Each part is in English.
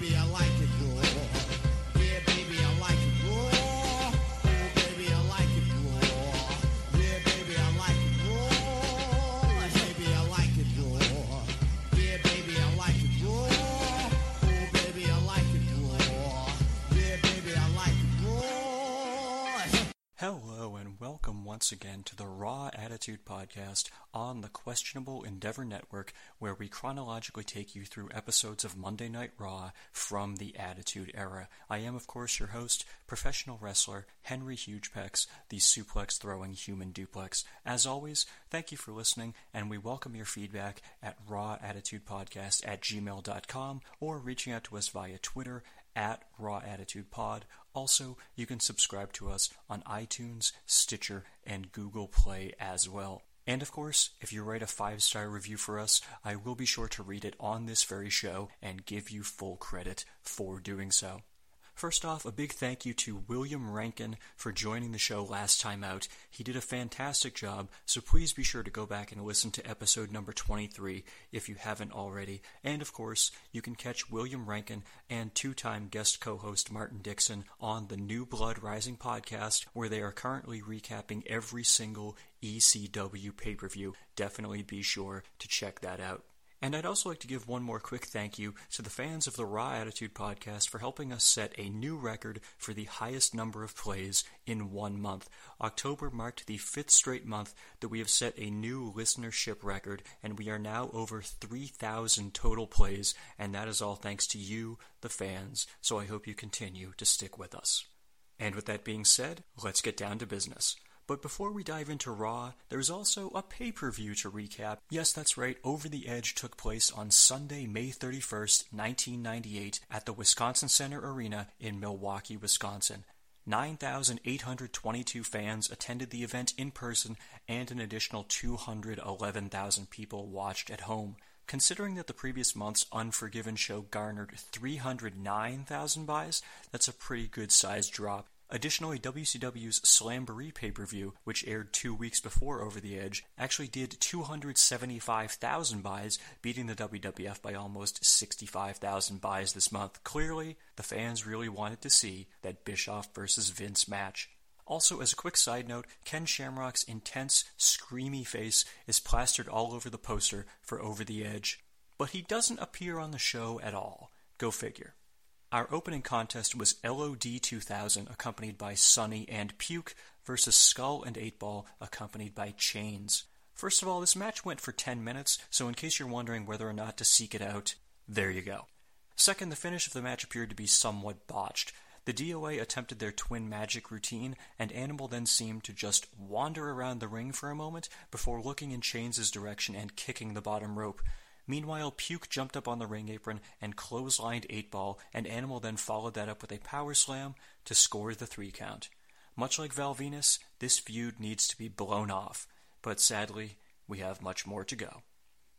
baby, I like Podcast on the Questionable Endeavor Network, where we chronologically take you through episodes of Monday Night Raw from the Attitude Era. I am, of course, your host, professional wrestler Henry Hugepex, the suplex throwing human duplex. As always, thank you for listening, and we welcome your feedback at rawattitudepodcast at gmail.com or reaching out to us via Twitter at Raw Attitude Pod. Also, you can subscribe to us on iTunes, Stitcher, and Google Play as well. And of course, if you write a five star review for us, I will be sure to read it on this very show and give you full credit for doing so. First off, a big thank you to William Rankin for joining the show last time out. He did a fantastic job, so please be sure to go back and listen to episode number 23 if you haven't already. And of course, you can catch William Rankin and two time guest co host Martin Dixon on the New Blood Rising podcast, where they are currently recapping every single ECW pay per view. Definitely be sure to check that out. And I'd also like to give one more quick thank you to the fans of the Raw Attitude podcast for helping us set a new record for the highest number of plays in one month. October marked the fifth straight month that we have set a new listenership record, and we are now over 3,000 total plays, and that is all thanks to you, the fans, so I hope you continue to stick with us. And with that being said, let's get down to business. But before we dive into Raw, there's also a pay per view to recap. Yes, that's right, Over the Edge took place on Sunday, May 31st, 1998, at the Wisconsin Center Arena in Milwaukee, Wisconsin. 9,822 fans attended the event in person, and an additional 211,000 people watched at home. Considering that the previous month's Unforgiven show garnered 309,000 buys, that's a pretty good sized drop. Additionally, WCW's Slamboree pay per view, which aired two weeks before Over the Edge, actually did 275,000 buys, beating the WWF by almost 65,000 buys this month. Clearly, the fans really wanted to see that Bischoff versus Vince match. Also, as a quick side note, Ken Shamrock's intense, screamy face is plastered all over the poster for Over the Edge, but he doesn't appear on the show at all. Go figure. Our opening contest was LOD 2000, accompanied by Sunny and Puke, versus Skull and 8 Ball, accompanied by Chains. First of all, this match went for 10 minutes, so in case you're wondering whether or not to seek it out, there you go. Second, the finish of the match appeared to be somewhat botched. The DOA attempted their twin magic routine, and Animal then seemed to just wander around the ring for a moment before looking in Chains' direction and kicking the bottom rope. Meanwhile, Puke jumped up on the ring apron and clotheslined 8 Ball, and Animal then followed that up with a power slam to score the three count. Much like Val Venis, this feud needs to be blown off, but sadly, we have much more to go.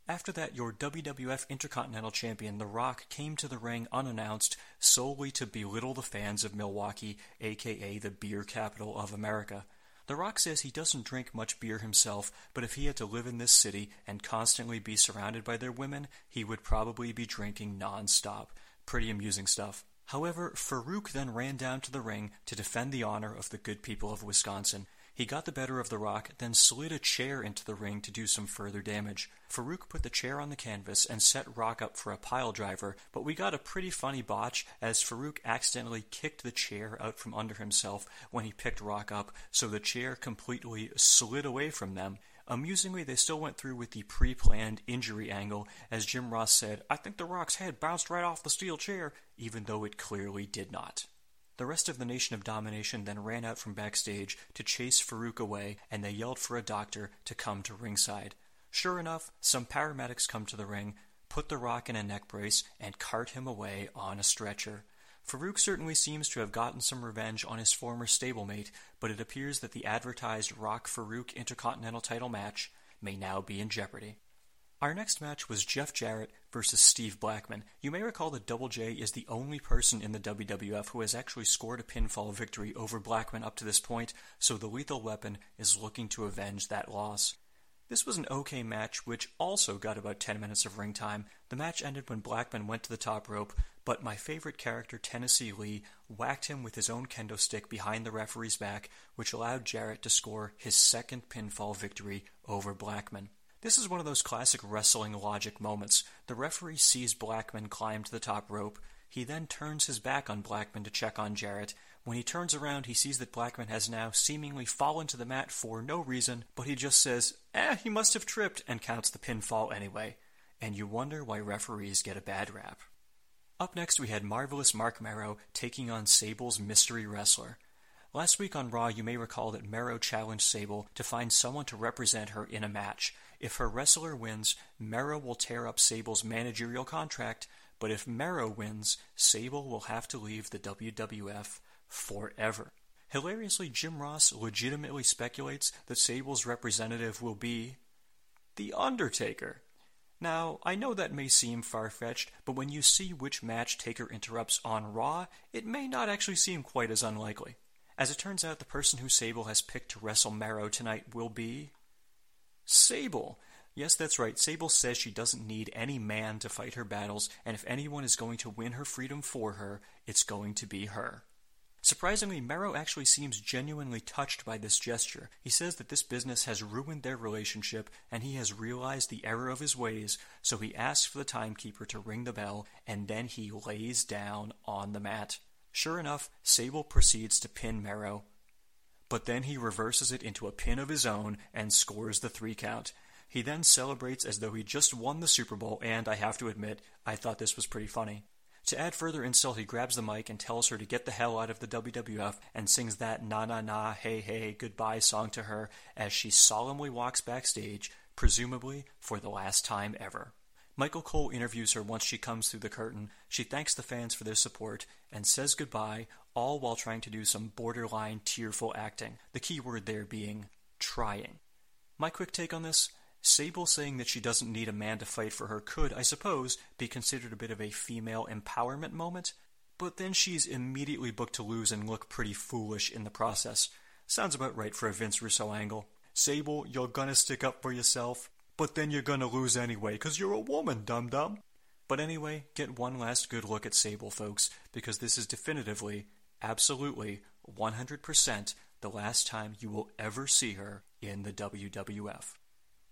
After that, your WWF Intercontinental Champion The Rock came to the ring unannounced solely to belittle the fans of Milwaukee, aka the beer capital of America. The Rock says he doesn't drink much beer himself, but if he had to live in this city and constantly be surrounded by their women, he would probably be drinking non-stop. Pretty amusing stuff. However, Faarooq then ran down to the ring to defend the honor of the good people of Wisconsin. He got the better of The Rock, then slid a chair into the ring to do some further damage. Faarooq put the chair on the canvas and set Rock up for a pile driver, but we got a pretty funny botch as Faarooq accidentally kicked the chair out from under himself when he picked Rock up, so the chair completely slid away from them. Amusingly, they still went through with the pre planned injury angle, as Jim Ross said, I think The Rock's head bounced right off the steel chair, even though it clearly did not. The rest of the Nation of Domination then ran out from backstage to chase Faarooq away, and they yelled for a doctor to come to ringside. Sure enough, some paramedics come to the ring, put the rock in a neck brace, and cart him away on a stretcher. Faarooq certainly seems to have gotten some revenge on his former stablemate, but it appears that the advertised Rock Farouk Intercontinental title match may now be in jeopardy. Our next match was Jeff Jarrett versus Steve Blackman. You may recall that Double J is the only person in the WWF who has actually scored a pinfall victory over Blackman up to this point, so the Lethal Weapon is looking to avenge that loss. This was an okay match, which also got about 10 minutes of ring time. The match ended when Blackman went to the top rope, but my favorite character, Tennessee Lee, whacked him with his own kendo stick behind the referee's back, which allowed Jarrett to score his second pinfall victory over Blackman. This is one of those classic wrestling logic moments. The referee sees Blackman climb to the top rope. He then turns his back on Blackman to check on Jarrett. When he turns around, he sees that Blackman has now seemingly fallen to the mat for no reason, but he just says, eh, he must have tripped, and counts the pinfall anyway. And you wonder why referees get a bad rap. Up next, we had Marvelous Marc Mero taking on Sable's mystery wrestler. Last week on Raw, you may recall that Mero challenged Sable to find someone to represent her in a match. If her wrestler wins, Mero will tear up Sable's managerial contract, but if Mero wins, Sable will have to leave the WWF forever. Hilariously, Jim Ross legitimately speculates that Sable's representative will be The Undertaker. Now, I know that may seem far fetched, but when you see which match Taker interrupts on Raw, it may not actually seem quite as unlikely. As it turns out, the person who Sable has picked to wrestle Mero tonight will be Sable. Yes, that's right. Sable says she doesn't need any man to fight her battles, and if anyone is going to win her freedom for her, it's going to be her. Surprisingly, Mero actually seems genuinely touched by this gesture. He says that this business has ruined their relationship and he has realized the error of his ways, so he asks for the timekeeper to ring the bell and then he lays down on the mat. Sure enough, Sable proceeds to pin Mero, but then he reverses it into a pin of his own and scores the three count. He then celebrates as though he just won the Super Bowl, and I have to admit, I thought this was pretty funny. To add further insult, he grabs the mic and tells her to get the hell out of the WWF and sings that na na na hey hey goodbye song to her as she solemnly walks backstage, presumably for the last time ever. Michael Cole interviews her once she comes through the curtain. She thanks the fans for their support and says goodbye, all while trying to do some borderline tearful acting. The key word there being trying. My quick take on this Sable saying that she doesn't need a man to fight for her could, I suppose, be considered a bit of a female empowerment moment, but then she's immediately booked to lose and look pretty foolish in the process. Sounds about right for a Vince Russo angle. Sable, you're gonna stick up for yourself, but then you're gonna lose anyway, cause you're a woman, dum dum. But anyway, get one last good look at Sable, folks, because this is definitively, absolutely, 100% the last time you will ever see her in the WWF.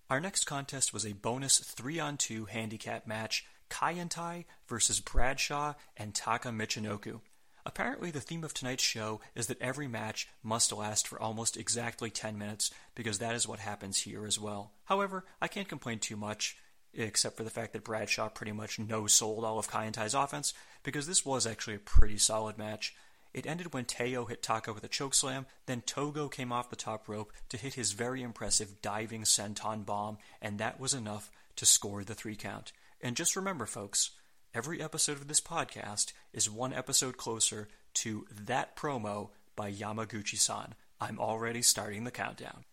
Our next contest was a bonus 3 on 2 handicap match Kaientai versus Bradshaw and Taka Michinoku. Apparently, the theme of tonight's show is that every match must last for almost exactly 10 minutes, because that is what happens here as well. However, I can't complain too much, except for the fact that Bradshaw pretty much no sold all of Kaientai's offense, because this was actually a pretty solid match. It ended when Teioh hit Taka with a chokeslam, then Togo came off the top rope to hit his very impressive diving senton bomb, and that was enough to score the three count. And just remember, folks, every episode of this podcast is one episode closer to that promo by Yamaguchi san. I'm already starting the countdown.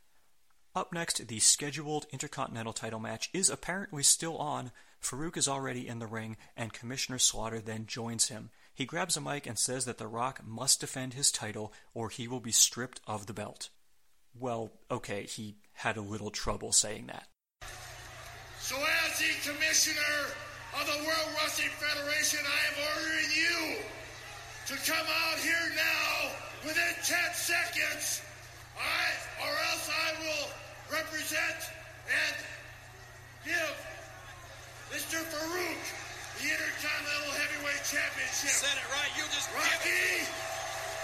Up next, the scheduled Intercontinental title match is apparently still on. Faarooq is already in the ring, and Commissioner Slaughter then joins him. He grabs a mic and says that The Rock must defend his title or he will be stripped of the belt. Well, okay, he had a little trouble saying that. So, as the commissioner of the World Wrestling Federation, I am ordering you to come out here now within 10 seconds, right? Or else I will represent and give Mr. Faarooq the Intercontinental Heavyweight Championship. Said it right. You just give it. Rocky,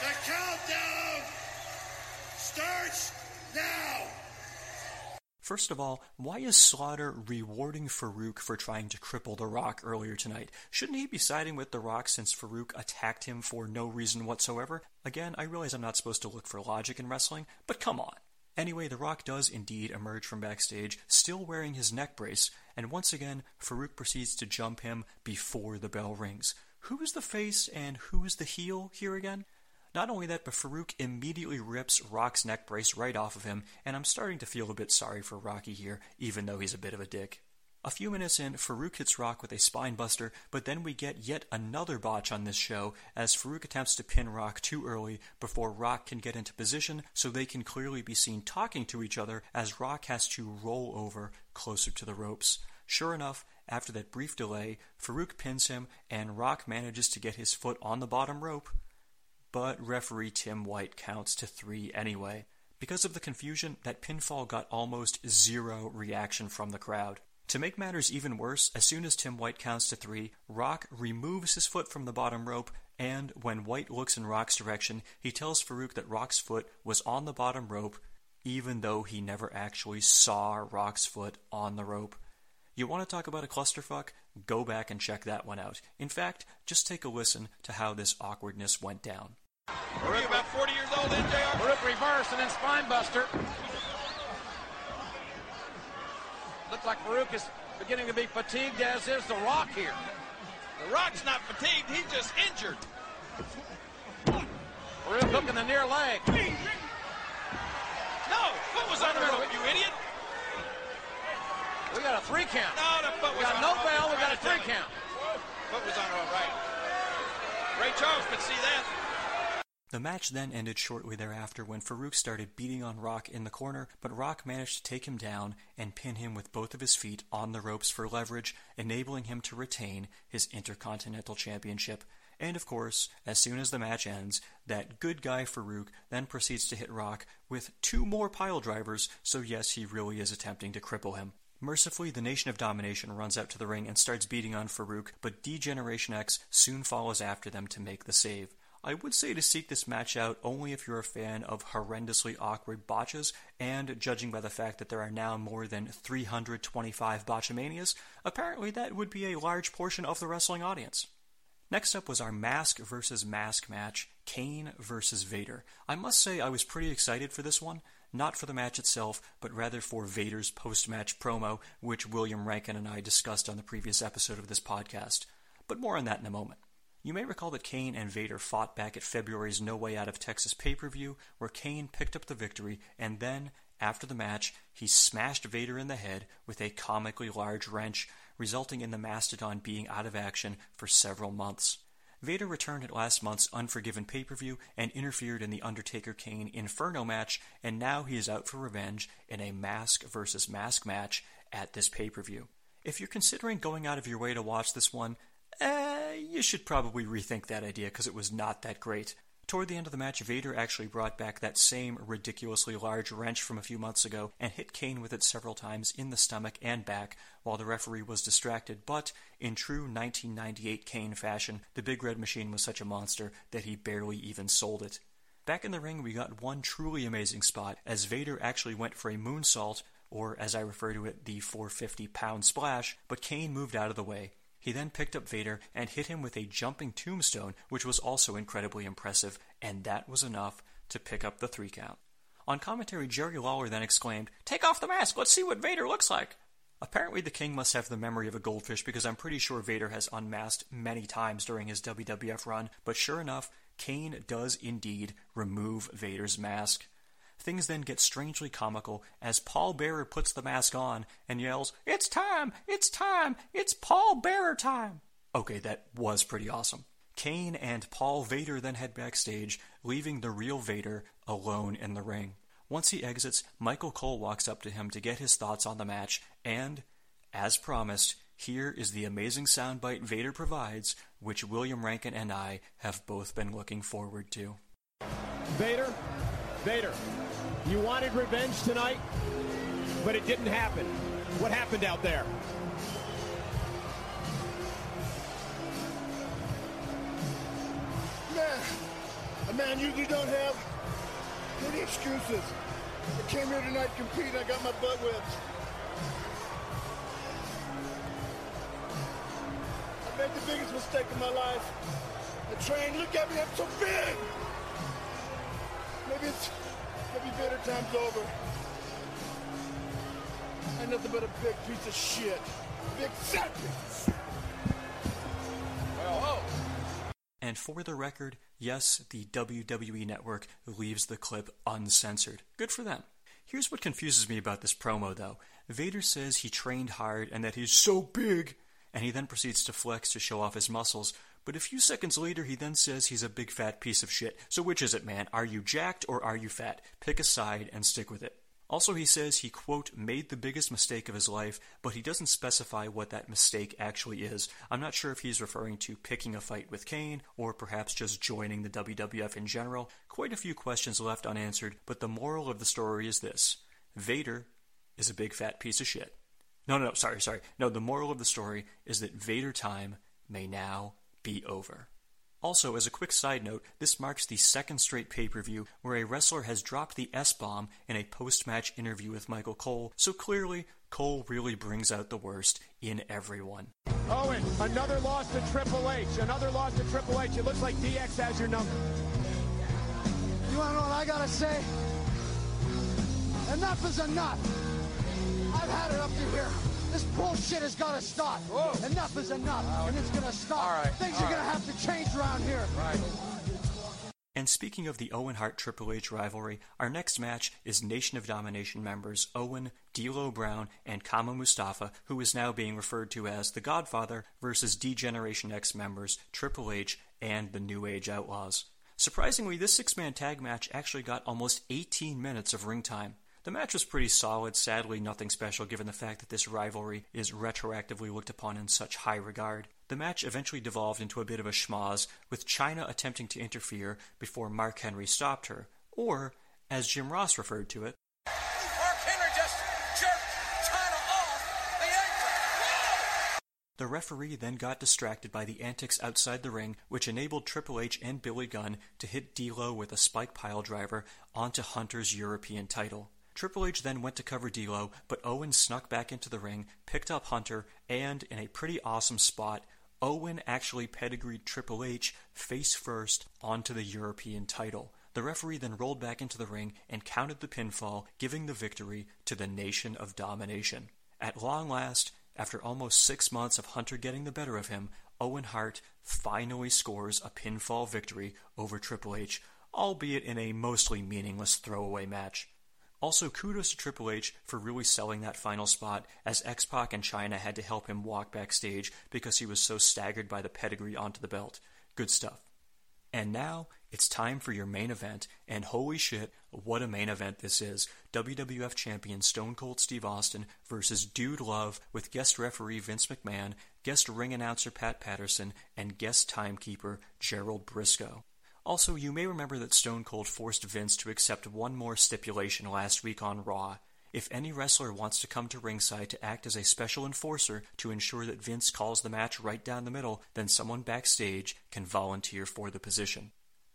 the countdown starts now. First of all, why is Slaughter rewarding Faarooq for trying to cripple The Rock earlier tonight? Shouldn't he be siding with The Rock since Faarooq attacked him for no reason whatsoever? Again, I realize I'm not supposed to look for logic in wrestling, but come on. Anyway, The Rock does indeed emerge from backstage, still wearing his neck brace, and once again, Faarooq proceeds to jump him before the bell rings. Who is the face and who is the heel here again? Not only that, but Faarooq immediately rips Rock's neck brace right off of him, and I'm starting to feel a bit sorry for Rocky here, even though he's a bit of a dick. A few minutes in, Faarooq hits Rock with a spinebuster, but then we get yet another botch on this show as Faarooq attempts to pin Rock too early before Rock can get into position so they can clearly be seen talking to each other as Rock has to roll over closer to the ropes. Sure enough, after that brief delay, Faarooq pins him and Rock manages to get his foot on the bottom rope. But referee Tim White counts to three anyway. Because of the confusion, that pinfall got almost zero reaction from the crowd. To make matters even worse, as soon as Tim White counts to three, Rock removes his foot from the bottom rope, and when White looks in Rock's direction, he tells Faarooq that Rock's foot was on the bottom rope, even though he never actually saw Rock's foot on the rope. You want to talk about a clusterfuck? Go back and check that one out. In fact, just take a listen to how this awkwardness went down. Faarooq about 40 years old, NJR. Faarooq reverse and then spine Looks like Faarooq is beginning to be fatigued, as is The Rock here. The Rock's not fatigued, he's just injured. Faarooq hooking the near leg. No, foot was on the rope, you idiot. We got a three count. No, the foot We was got on no bell, we got a three count. Foot was on the rope, right. Ray Charles could see that. The match then ended shortly thereafter when Faarooq started beating on Rock in the corner, but Rock managed to take him down and pin him with both of his feet on the ropes for leverage, enabling him to retain his Intercontinental Championship. And of course, as soon as the match ends, that good guy Faarooq then proceeds to hit Rock with two more pile drivers, so yes, he really is attempting to cripple him. Mercifully, the Nation of Domination runs out to the ring and starts beating on Faarooq, but D-Generation X soon follows after them to make the save. I would say to seek this match out only if you're a fan of horrendously awkward botches, and judging by the fact that there are now more than 325 botchamanias, apparently that would be a large portion of the wrestling audience. Next up was our mask versus mask match, Kane versus Vader. I must say I was pretty excited for this one, not for the match itself, but rather for Vader's post-match promo, which William Rankin and I discussed on the previous episode of this podcast. But more on that in a moment. You may recall that Kane and Vader fought back at February's No Way Out of Texas pay-per-view, where Kane picked up the victory, and then, after the match, he smashed Vader in the head with a comically large wrench, resulting in the Mastodon being out of action for several months. Vader returned at last month's Unforgiven pay per view and interfered in the Undertaker Kane Inferno match, and now he is out for revenge in a mask versus mask match at this pay per view. If you're considering going out of your way to watch this one, eh, you should probably rethink that idea because it was not that great. Toward the end of the match, Vader actually brought back that same ridiculously large wrench from a few months ago and hit Kane with it several times in the stomach and back while the referee was distracted. But in true 1998 Kane fashion, the Big Red Machine was such a monster that he barely even sold it. Back in the ring, we got one truly amazing spot as Vader actually went for a moonsault, or as I refer to it, the 450 pound splash, but Kane moved out of the way. He then picked up Vader and hit him with a jumping tombstone, which was also incredibly impressive, and that was enough to pick up the three count. On commentary, Jerry Lawler then exclaimed, Take off the mask, let's see what Vader looks like. Apparently, the king must have the memory of a goldfish because I'm pretty sure Vader has unmasked many times during his WWF run, but sure enough, Kane does indeed remove Vader's mask. Things then get strangely comical as Paul Bearer puts the mask on and yells, It's time! It's time! It's Paul Bearer time! Okay, that was pretty awesome. Kane and Paul Vader then head backstage, leaving the real Vader alone in the ring. Once he exits, Michael Cole walks up to him to get his thoughts on the match, and, as promised, here is the amazing soundbite Vader provides, which William Rankin and I have both been looking forward to. Vader, Vader, you wanted revenge tonight, but it didn't happen. What happened out there? Man, man usually don't have any excuses. I came here tonight to compete. I got my butt whipped. I made the biggest mistake of my life. I trained. Look at me. I'm so big. Maybe it's maybe Vader time's over. I'm nothing but a big piece of shit. Big whoa. And for the record, yes, the WWE Network leaves the clip uncensored. Good for them. Here's what confuses me about this promo, though. Vader says he trained hard and that he's so big, and he then proceeds to flex to show off his muscles. But a few seconds later, he then says he's a big fat piece of shit. So which is it, man? Are you jacked or are you fat? Pick a side and stick with it. Also, he says he, quote, made the biggest mistake of his life, but he doesn't specify what that mistake actually is. I'm not sure if he's referring to picking a fight with Kane, or perhaps just joining the WWF in general. Quite a few questions left unanswered, but the moral of the story is this Vader is a big fat piece of shit. No, no, no, sorry, sorry. No, the moral of the story is that Vader time may now be over. Also, as a quick side note, this marks the second straight pay per view where a wrestler has dropped the S bomb in a post match interview with Michael Cole, so clearly, Cole really brings out the worst in everyone. Owen, another loss to Triple H. Another loss to Triple H. It looks like DX has your number. You want to know what I gotta say? Enough is enough. I've had it up to here. This bullshit has got to stop. Enough is enough, and it's gonna stop. All right, Things all are gonna have to change around here. Right. And speaking of the Owen Hart Triple H rivalry, our next match is Nation of Domination members Owen, D'Lo Brown, and Kama Mustafa, who is now being referred to as the Godfather, versus D Generation X members Triple H and the New Age Outlaws. Surprisingly, this six man tag match actually got almost 18 minutes of ring time. The match was pretty solid, sadly, nothing special given the fact that this rivalry is retroactively looked upon in such high regard. The match eventually devolved into a bit of a schmoz, with Chyna attempting to interfere before Mark Henry stopped her, or, as Jim Ross referred to it, Mark Henry just jerked Chyna off the. The referee then got distracted by the antics outside the ring, which enabled Triple H and Billy Gunn to hit D'Lo with a spike pile driver onto Hunter's European title. Triple H then went to cover D'Lo, but Owen snuck back into the ring, picked up Hunter, and in a pretty awesome spot, Owen actually pedigreed Triple H face first onto the European title. The referee then rolled back into the ring and counted the pinfall, giving the victory to the Nation of Domination. At long last, after almost six months of Hunter getting the better of him, Owen Hart finally scores a pinfall victory over Triple H, albeit in a mostly meaningless throwaway match. Also, kudos to Triple H for really selling that final spot, as X Pac and Chyna had to help him walk backstage because he was so staggered by the pedigree onto the belt. Good stuff. And now it's time for your main event, and holy shit, what a main event this is. WWF Champion Stone Cold Steve Austin versus Dude Love with guest referee Vince McMahon, guest ring announcer Pat Patterson, and guest timekeeper Gerald Brisco. Also, you may remember that Stone Cold forced Vince to accept one more stipulation last week on Raw. If any wrestler wants to come to ringside to act as a special enforcer to ensure that Vince calls the match right down the middle, then someone backstage can volunteer for the position.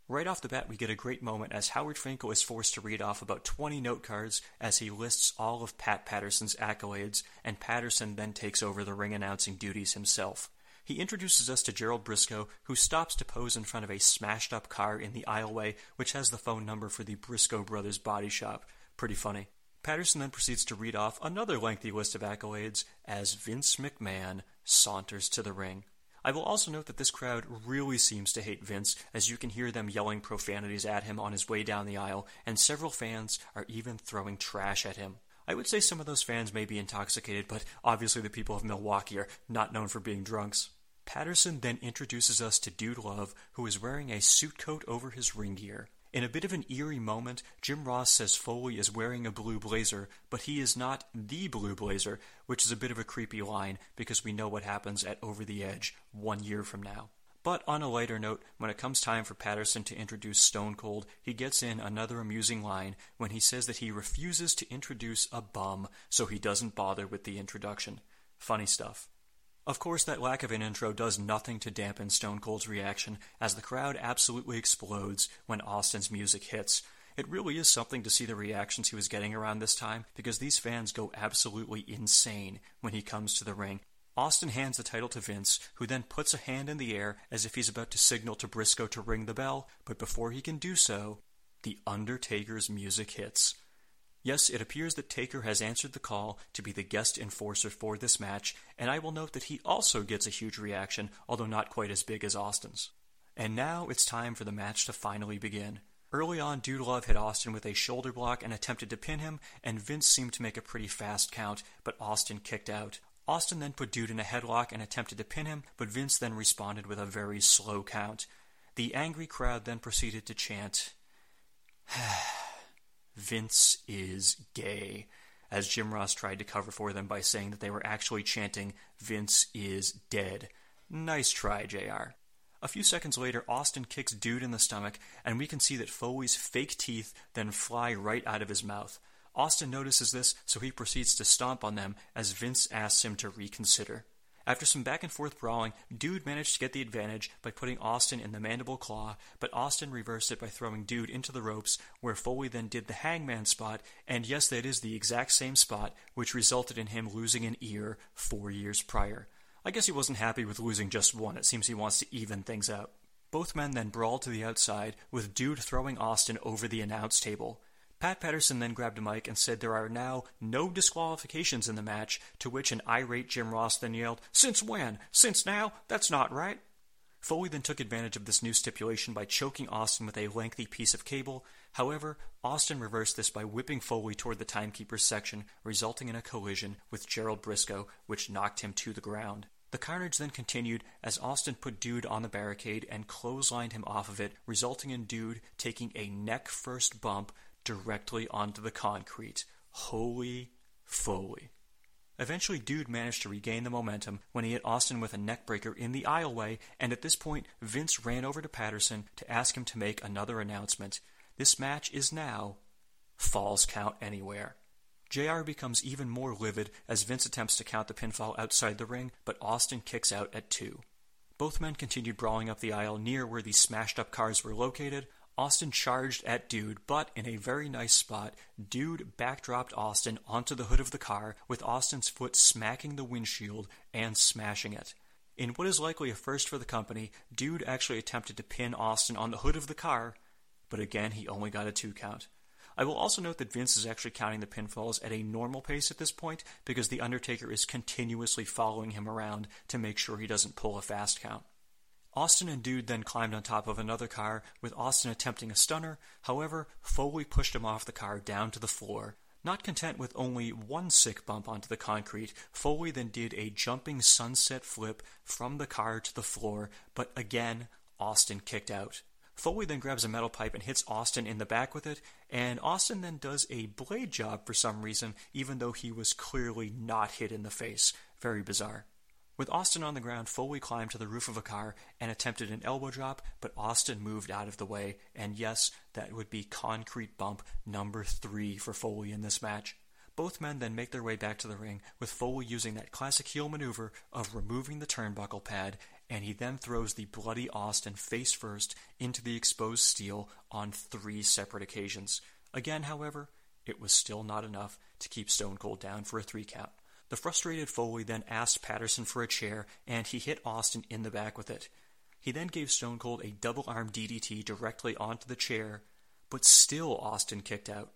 Right off the bat, we get a great moment as Howard Finkel is forced to read off about 20 note cards as he lists all of Pat Patterson's accolades, and Patterson then takes over the ring announcing duties himself. He introduces us to Gerald Brisco, who stops to pose in front of a smashed up car in the aisleway, which has the phone number for the Brisco Brothers body shop. Pretty funny. Patterson then proceeds to read off another lengthy list of accolades as Vince McMahon saunters to the ring. I will also note that this crowd really seems to hate Vince, as you can hear them yelling profanities at him on his way down the aisle, and several fans are even throwing trash at him. I would say some of those fans may be intoxicated, but obviously the people of Milwaukee are not known for being drunks. Patterson then introduces us to Dude Love, who is wearing a suit coat over his ring gear. In a bit of an eerie moment, Jim Ross says Foley is wearing a blue blazer, but he is not the blue blazer, which is a bit of a creepy line because we know what happens at Over the Edge one year from now. But on a lighter note, when it comes time for Patterson to introduce Stone Cold, he gets in another amusing line when he says that he refuses to introduce a bum, so he doesn't bother with the introduction. Funny stuff. Of course, that lack of an intro does nothing to dampen Stone Cold's reaction, as the crowd absolutely explodes when Austin's music hits. It really is something to see the reactions he was getting around this time, because these fans go absolutely insane when he comes to the ring. Austin hands the title to Vince, who then puts a hand in the air as if he's about to signal to Brisco to ring the bell, but before he can do so, The Undertaker's music hits. Yes, it appears that Taker has answered the call to be the guest enforcer for this match, and I will note that he also gets a huge reaction, although not quite as big as Austin's. And now it's time for the match to finally begin. Early on, Dude Love hit Austin with a shoulder block and attempted to pin him, and Vince seemed to make a pretty fast count, but Austin kicked out. Austin then put Dude in a headlock and attempted to pin him, but Vince then responded with a very slow count. The angry crowd then proceeded to chant, Vince is gay, as Jim Ross tried to cover for them by saying that they were actually chanting, Vince is dead. Nice try, JR. A few seconds later, Austin kicks Dude in the stomach, and we can see that Foley's fake teeth then fly right out of his mouth. Austin notices this, so he proceeds to stomp on them as Vince asks him to reconsider. After some back and forth brawling, Dude managed to get the advantage by putting Austin in the mandible claw, but Austin reversed it by throwing Dude into the ropes, where Foley then did the hangman spot, and yes, that is the exact same spot, which resulted in him losing an ear four years prior. I guess he wasn't happy with losing just one, it seems he wants to even things out. Both men then brawled to the outside, with Dude throwing Austin over the announce table. Pat Patterson then grabbed a mic and said there are now no disqualifications in the match, to which an irate Jim Ross then yelled, Since when? Since now? That's not right. Foley then took advantage of this new stipulation by choking Austin with a lengthy piece of cable. However, Austin reversed this by whipping Foley toward the timekeeper's section, resulting in a collision with Gerald Brisco, which knocked him to the ground. The carnage then continued as Austin put Dude on the barricade and clotheslined him off of it, resulting in Dude taking a neck first bump directly onto the concrete. Holy Foley. Eventually, Dude managed to regain the momentum when he hit Austin with a neckbreaker in the aisleway, and at this point, Vince ran over to Patterson to ask him to make another announcement. This match is now Falls Count Anywhere. JR becomes even more livid as Vince attempts to count the pinfall outside the ring, but Austin kicks out at two. Both men continued brawling up the aisle near where the smashed up cars were located. Austin charged at Dude, but in a very nice spot, Dude backdropped Austin onto the hood of the car, with Austin's foot smacking the windshield and smashing it. In what is likely a first for the company, Dude actually attempted to pin Austin on the hood of the car, but again he only got a two count. I will also note that Vince is actually counting the pinfalls at a normal pace at this point because The Undertaker is continuously following him around to make sure he doesn't pull a fast count. Austin and Dude then climbed on top of another car, with Austin attempting a stunner. However, Foley pushed him off the car down to the floor. Not content with only one sick bump onto the concrete, Foley then did a jumping sunset flip from the car to the floor, but again, Austin kicked out. Foley then grabs a metal pipe and hits Austin in the back with it, and Austin then does a blade job for some reason, even though he was clearly not hit in the face. Very bizarre. With Austin on the ground, Foley climbed to the roof of a car and attempted an elbow drop, but Austin moved out of the way, and yes, that would be concrete bump number three for Foley in this match. Both men then make their way back to the ring, with Foley using that classic heel maneuver of removing the turnbuckle pad and he then throws the bloody Austin face first into the exposed steel on three separate occasions. Again, however, it was still not enough to keep Stone Cold down for a three count. The frustrated Foley then asked Patterson for a chair, and he hit Austin in the back with it. He then gave Stone Cold a double arm DDT directly onto the chair, but still Austin kicked out.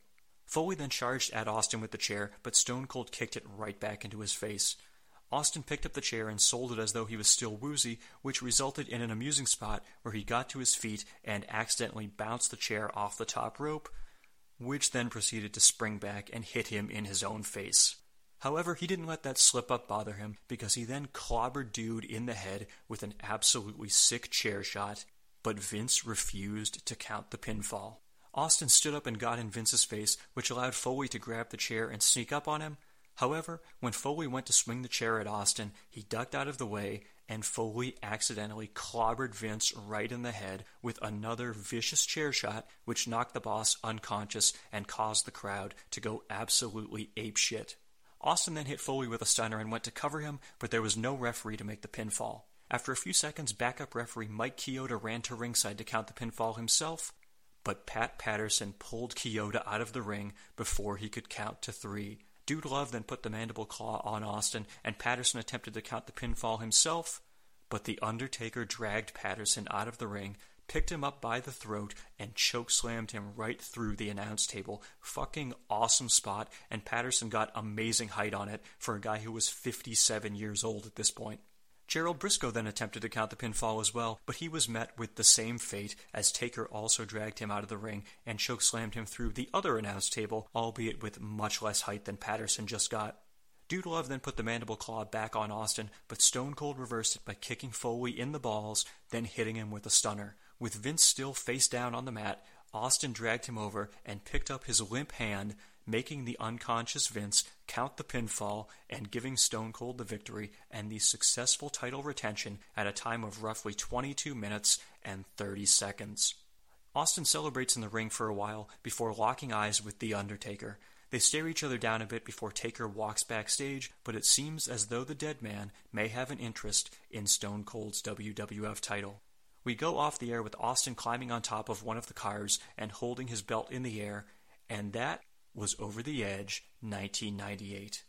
Foley then charged at Austin with the chair, but Stone Cold kicked it right back into his face. Austin picked up the chair and sold it as though he was still woozy, which resulted in an amusing spot where he got to his feet and accidentally bounced the chair off the top rope, which then proceeded to spring back and hit him in his own face. However, he didn't let that slip up bother him because he then clobbered Dude in the head with an absolutely sick chair shot, but Vince refused to count the pinfall. Austin stood up and got in Vince's face, which allowed Foley to grab the chair and sneak up on him, However, when Foley went to swing the chair at Austin, he ducked out of the way, and Foley accidentally clobbered Vince right in the head with another vicious chair shot, which knocked the boss unconscious and caused the crowd to go absolutely apeshit. Austin then hit Foley with a stunner and went to cover him, but there was no referee to make the pinfall. After a few seconds, backup referee Mike Chioda ran to ringside to count the pinfall himself, but Pat Patterson pulled Chioda out of the ring before he could count to three. Dude Love then put the mandible claw on Austin, and Patterson attempted to count the pinfall himself, but The Undertaker dragged Patterson out of the ring, picked him up by the throat, and choke slammed him right through the announce table. Fucking awesome spot, and Patterson got amazing height on it for a guy who was 57 years old at this point. Gerald Brisco then attempted to count the pinfall as well, but he was met with the same fate as Taker also dragged him out of the ring and choke slammed him through the other announce table, albeit with much less height than Patterson just got. Dude Love then put the mandible claw back on Austin, but Stone Cold reversed it by kicking Foley in the balls, then hitting him with a stunner. With Vince still face down on the mat, Austin dragged him over and picked up his limp hand, making the unconscious Vince count the pinfall and giving Stone Cold the victory and the successful title retention at a time of roughly 22 minutes and 30 seconds. Austin celebrates in the ring for a while before locking eyes with The Undertaker. They stare each other down a bit before Taker walks backstage, but it seems as though the dead man may have an interest in Stone Cold's WWF title. We go off the air with Austin climbing on top of one of the cars and holding his belt in the air, and that was Over the Edge 1998.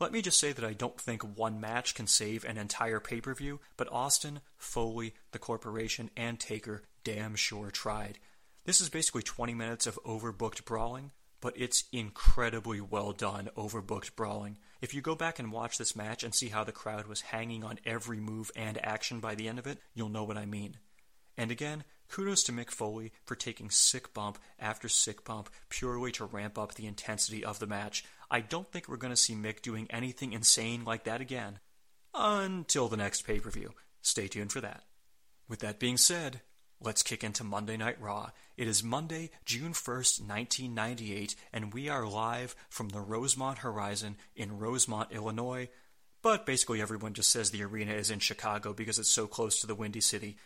Let me just say that I don't think one match can save an entire pay per view, but Austin, Foley, the corporation, and Taker damn sure tried. This is basically 20 minutes of overbooked brawling, but it's incredibly well done, overbooked brawling. If you go back and watch this match and see how the crowd was hanging on every move and action by the end of it, you'll know what I mean. And again, kudos to Mick Foley for taking sick bump after sick bump purely to ramp up the intensity of the match. I don't think we're going to see Mick doing anything insane like that again. Until the next pay per view. Stay tuned for that. With that being said, Let's kick into Monday Night Raw. It is Monday, June 1st, 1998, and we are live from the Rosemont Horizon in Rosemont, Illinois. But basically, everyone just says the arena is in Chicago because it's so close to the Windy City.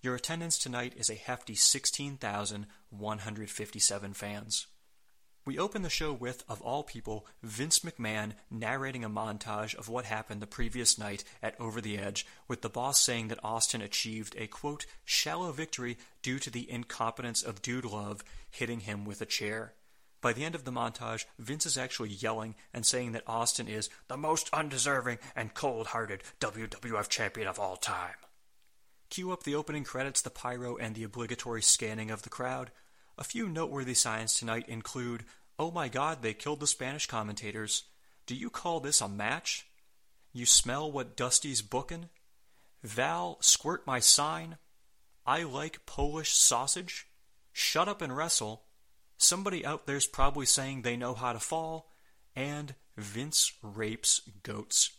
Your attendance tonight is a hefty 16,157 fans. We open the show with, of all people, Vince McMahon narrating a montage of what happened the previous night at Over the Edge, with the boss saying that Austin achieved a quote, shallow victory due to the incompetence of Dude Love hitting him with a chair. By the end of the montage, Vince is actually yelling and saying that Austin is the most undeserving and cold hearted WWF champion of all time. Cue up the opening credits, the pyro, and the obligatory scanning of the crowd. A few noteworthy signs tonight include Oh my god, they killed the Spanish commentators. Do you call this a match? You smell what Dusty's bookin'? Val, squirt my sign. I like Polish sausage. Shut up and wrestle. Somebody out there's probably saying they know how to fall. And Vince rapes goats.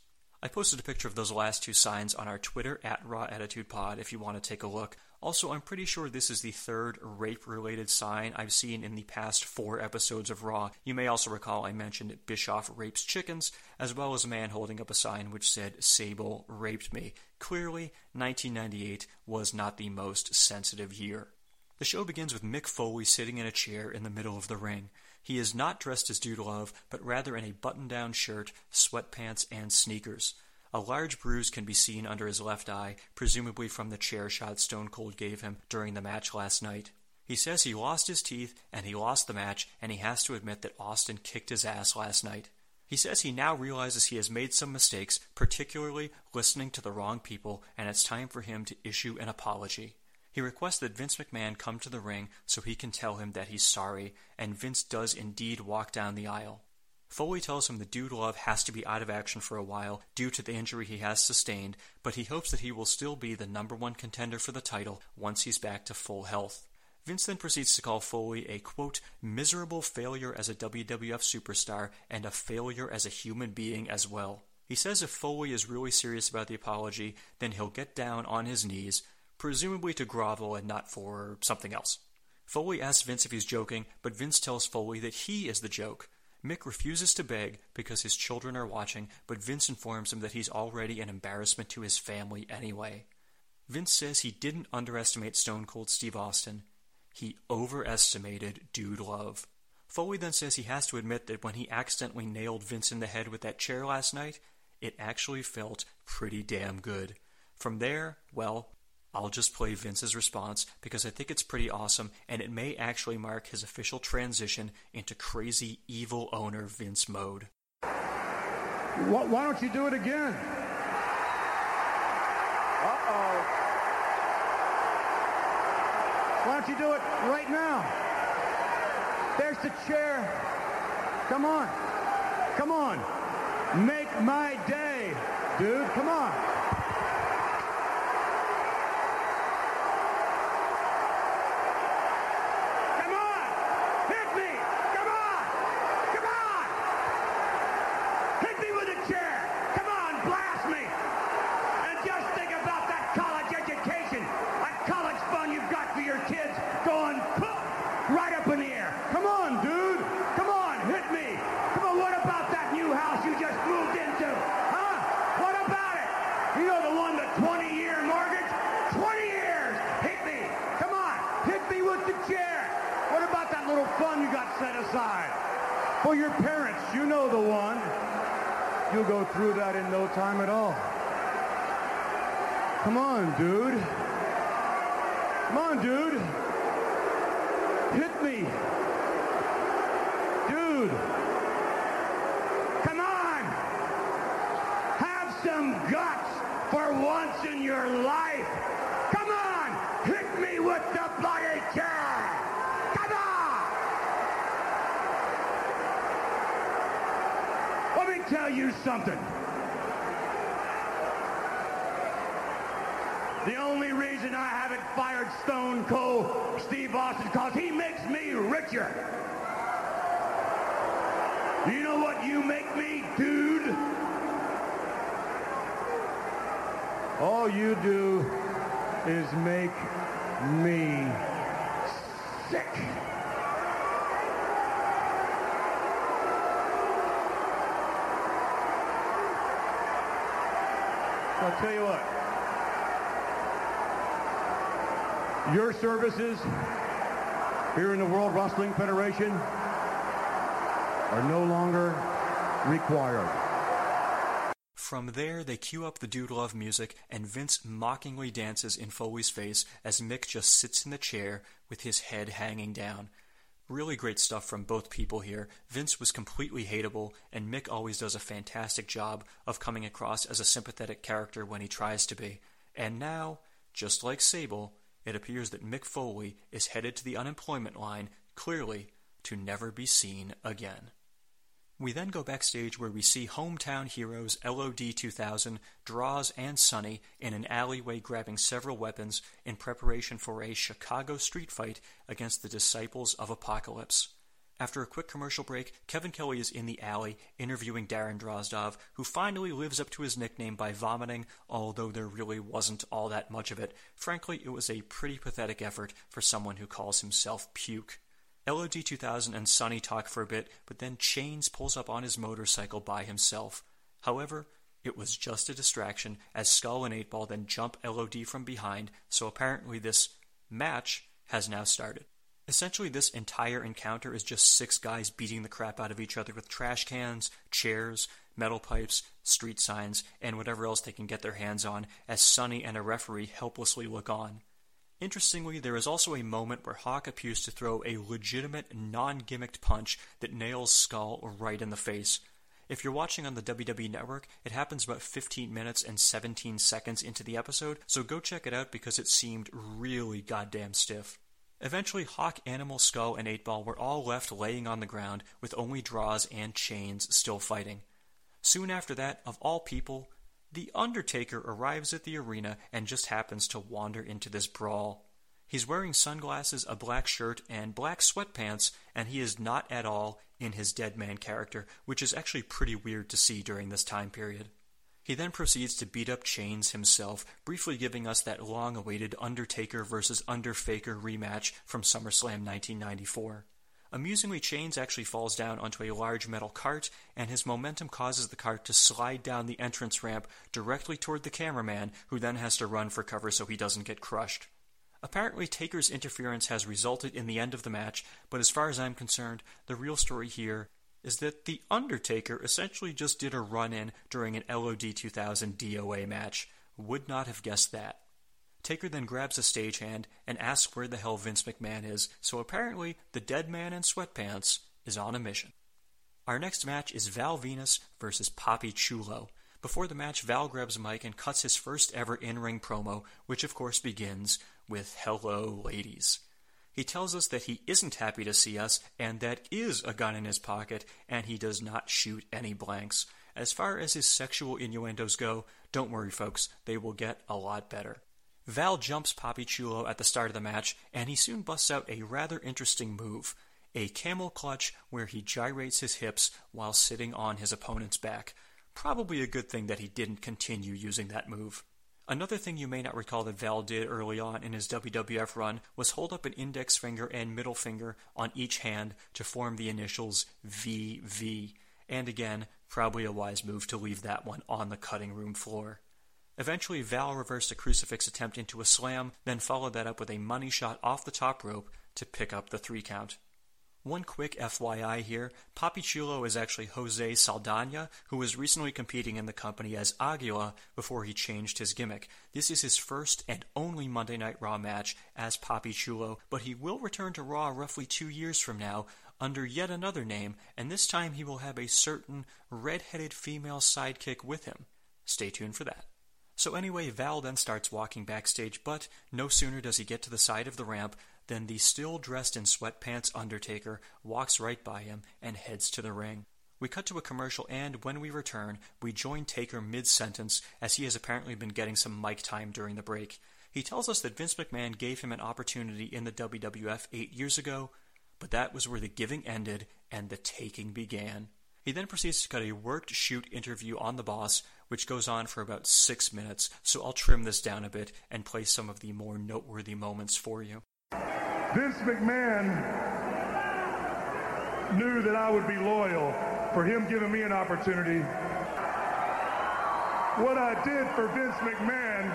I posted a picture of those last two signs on our Twitter at Raw Attitude Pod if you want to take a look. Also, I'm pretty sure this is the third rape related sign I've seen in the past four episodes of Raw. You may also recall I mentioned Bischoff rapes chickens, as well as a man holding up a sign which said Sable raped me. Clearly, 1998 was not the most sensitive year. The show begins with Mick Foley sitting in a chair in the middle of the ring. He is not dressed as Dude Love, but rather in a button down shirt, sweatpants, and sneakers. A large bruise can be seen under his left eye, presumably from the chair shot Stone Cold gave him during the match last night. He says he lost his teeth and he lost the match, and he has to admit that Austin kicked his ass last night. He says he now realizes he has made some mistakes, particularly listening to the wrong people, and it's time for him to issue an apology. He requests that Vince McMahon come to the ring so he can tell him that he's sorry, and Vince does indeed walk down the aisle. Foley tells him that Dude Love has to be out of action for a while due to the injury he has sustained, but he hopes that he will still be the number one contender for the title once he's back to full health. Vince then proceeds to call Foley a quote, miserable failure as a WWF superstar and a failure as a human being as well. He says if Foley is really serious about the apology, then he'll get down on his knees, presumably to grovel and not for something else. Foley asks Vince if he's joking, but Vince tells Foley that he is the joke. Mick refuses to beg because his children are watching, but Vince informs him that he's already an embarrassment to his family anyway. Vince says he didn't underestimate Stone Cold Steve Austin. He overestimated Dude Love. Foley then says he has to admit that when he accidentally nailed Vince in the head with that chair last night, it actually felt pretty damn good. From there, well, I'll just play Vince's response because I think it's pretty awesome and it may actually mark his official transition into crazy evil owner Vince mode. Why, don't you do it again? Uh-oh. Why don't you do it right now? There's the chair. Come on. Come on. Make my day, dude. Come on. Come on! Hit me! Come on! Come on! Hit me with a chair! Come on, blast me! And just think about that college education, that college fund you've got for your kids going poof suicide. For your parents, you know the one. You'll go through that in no time at all. Come on, dude. Come on, dude. Hit me. Dude. Come on. Have some guts for once in your life. Come on. Hit me with the bloody chair. Come on. Let me tell you something. The only reason I haven't fired Stone Cold Steve Austin is because he makes me richer. You know what you make me, dude? All you do is make me sick. I'll tell you what. Your services here in the World Wrestling Federation are no longer required. From there, they cue up the Dude Love music, and Vince mockingly dances in Foley's face as Mick just sits in the chair with his head hanging down. Really great stuff from both people here. Vince was completely hateable, and Mick always does a fantastic job of coming across as a sympathetic character when he tries to be. And now, just like Sable, it appears that Mick Foley is headed to the unemployment line, clearly to never be seen again. We then go backstage where we see hometown heroes LOD 2000, Droz, and Sonny in an alleyway grabbing several weapons in preparation for a Chicago street fight against the Disciples of Apocalypse. After a quick commercial break, Kevin Kelly is in the alley interviewing Darren Drozdov, who finally lives up to his nickname by vomiting, although there really wasn't all that much of it. Frankly, it was a pretty pathetic effort for someone who calls himself Puke. LOD 2000 and Sonny talk for a bit, but then Chains pulls up on his motorcycle by himself. However, it was just a distraction as Skull and 8 Ball then jump LOD from behind, so apparently this match has now started. Essentially, this entire encounter is just six guys beating the crap out of each other with trash cans, chairs, metal pipes, street signs, and whatever else they can get their hands on as Sonny and a referee helplessly look on. Interestingly, there is also a moment where Hawk appears to throw a legitimate, non gimmicked punch that nails Skull right in the face. If you're watching on the WWE Network, it happens about 15 minutes and 17 seconds into the episode, so go check it out because it seemed really goddamn stiff. Eventually, Hawk, Animal, Skull, and 8 Ball were all left laying on the ground with only Droz and Chains still fighting. Soon after that, of all people, the Undertaker arrives at the arena and just happens to wander into this brawl. He's wearing sunglasses, a black shirt, and black sweatpants, and he is not at all in his dead man character, which is actually pretty weird to see during this time period. He then proceeds to beat up Chains himself, briefly giving us that long awaited Undertaker vs. Underfaker rematch from SummerSlam 1994. Amusingly, Chains actually falls down onto a large metal cart, and his momentum causes the cart to slide down the entrance ramp directly toward the cameraman, who then has to run for cover so he doesn't get crushed. Apparently, Taker's interference has resulted in the end of the match, but as far as I'm concerned, the real story here is that The Undertaker essentially just did a run in during an LOD 2000 DOA match. Would not have guessed that. Taker then grabs a stagehand and asks where the hell Vince McMahon is, so apparently the dead man in sweatpants is on a mission. Our next match is Val Venis versus Papi Chulo. Before the match, Val grabs a mic and cuts his first ever in ring promo, which of course begins with Hello, ladies. He tells us that he isn't happy to see us, and that is a gun in his pocket, and he does not shoot any blanks. As far as his sexual innuendos go, don't worry, folks, they will get a lot better. Val jumps Papi Chulo at the start of the match, and he soon busts out a rather interesting move a camel clutch where he gyrates his hips while sitting on his opponent's back. Probably a good thing that he didn't continue using that move. Another thing you may not recall that Val did early on in his WWF run was hold up an index finger and middle finger on each hand to form the initials VV. And again, probably a wise move to leave that one on the cutting room floor. Eventually, Val reversed a crucifix attempt into a slam, then followed that up with a money shot off the top rope to pick up the three count. One quick FYI here Papi Chulo is actually Jose Saldana, who was recently competing in the company as Aguila before he changed his gimmick. This is his first and only Monday Night Raw match as Papi Chulo, but he will return to Raw roughly two years from now under yet another name, and this time he will have a certain red headed female sidekick with him. Stay tuned for that. So, anyway, Val then starts walking backstage, but no sooner does he get to the side of the ramp than the still dressed in sweatpants Undertaker walks right by him and heads to the ring. We cut to a commercial, and when we return, we join Taker mid sentence as he has apparently been getting some mic time during the break. He tells us that Vince McMahon gave him an opportunity in the WWF eight years ago, but that was where the giving ended and the taking began. He then proceeds to cut a worked shoot interview on the boss, which goes on for about six minutes, so I'll trim this down a bit and play some of the more noteworthy moments for you. Vince McMahon knew that I would be loyal for him giving me an opportunity. What I did for Vince McMahon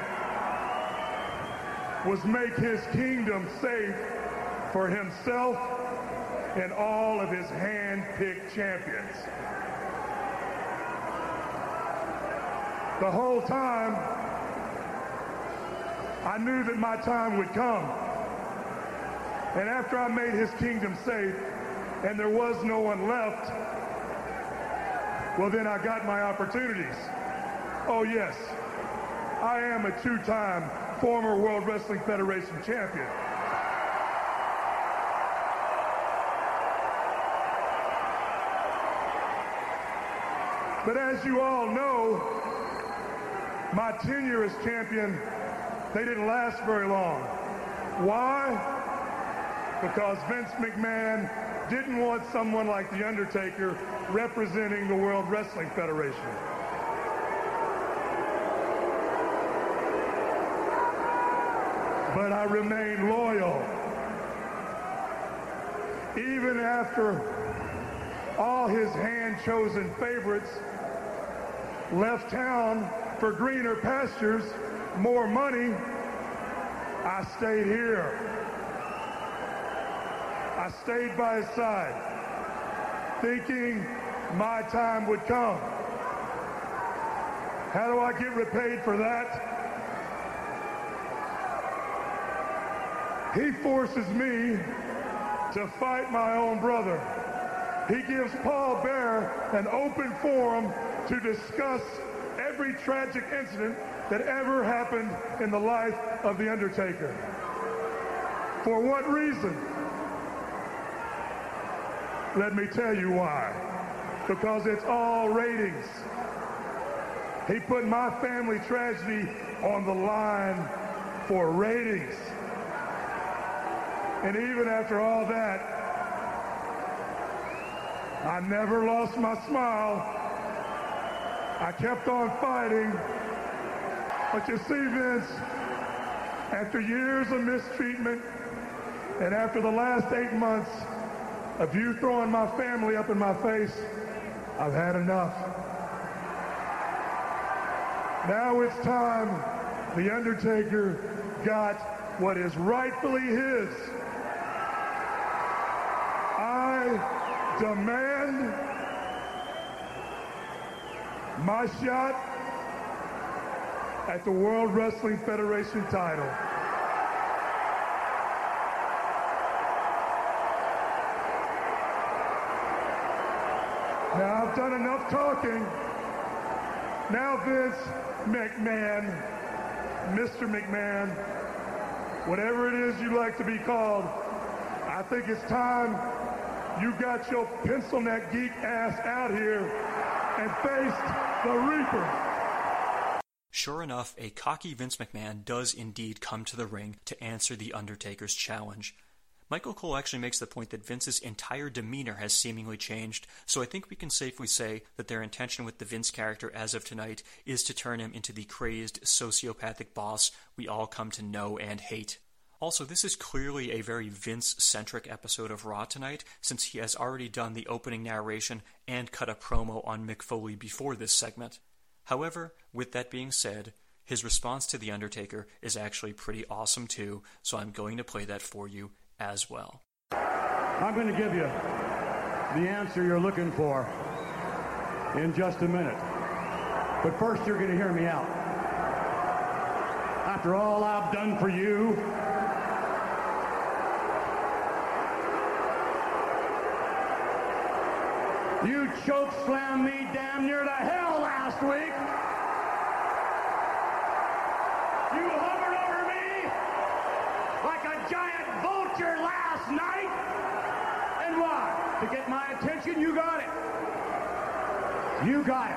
was make his kingdom safe for himself and all of his hand-picked champions. The whole time, I knew that my time would come. And after I made his kingdom safe and there was no one left, well, then I got my opportunities. Oh, yes, I am a two-time former World Wrestling Federation champion. But as you all know, my tenure as champion, they didn't last very long. Why? Because Vince McMahon didn't want someone like The Undertaker representing the World Wrestling Federation. But I remained loyal. Even after all his hand-chosen favorites left town for greener pastures, more money, I stayed here. I stayed by his side, thinking my time would come. How do I get repaid for that? He forces me to fight my own brother. He gives Paul Bearer an open forum to discuss every tragic incident that ever happened in the life of The Undertaker. For what reason? Let me tell you why. Because it's all ratings. He put my family tragedy on the line for ratings. And even after all that, I never lost my smile. I kept on fighting. But you see, Vince, after years of mistreatment and after the last eight months of you throwing my family up in my face, I've had enough. Now it's time The Undertaker got what is rightfully his. I demand my shot at the World Wrestling Federation title. Now I've done enough talking. Now Vince McMahon, Mr. McMahon, whatever it is you like to be called, I think it's time you got your pencil neck geek ass out here and faced the Reaper. Sure enough, a cocky Vince McMahon does indeed come to the ring to answer The Undertaker's challenge. Michael Cole actually makes the point that Vince's entire demeanor has seemingly changed, so I think we can safely say that their intention with the Vince character as of tonight is to turn him into the crazed, sociopathic boss we all come to know and hate. Also, this is clearly a very Vince centric episode of Raw tonight, since he has already done the opening narration and cut a promo on Mick Foley before this segment. However, with that being said, his response to The Undertaker is actually pretty awesome too, so I'm going to play that for you as well. I'm going to give you the answer you're looking for in just a minute. But first, you're going to hear me out. After all I've done for you, you choke slammed me damn near to hell last week. You hovered over me like a giant vulture last night. And why? To get my attention, you got it. You got it.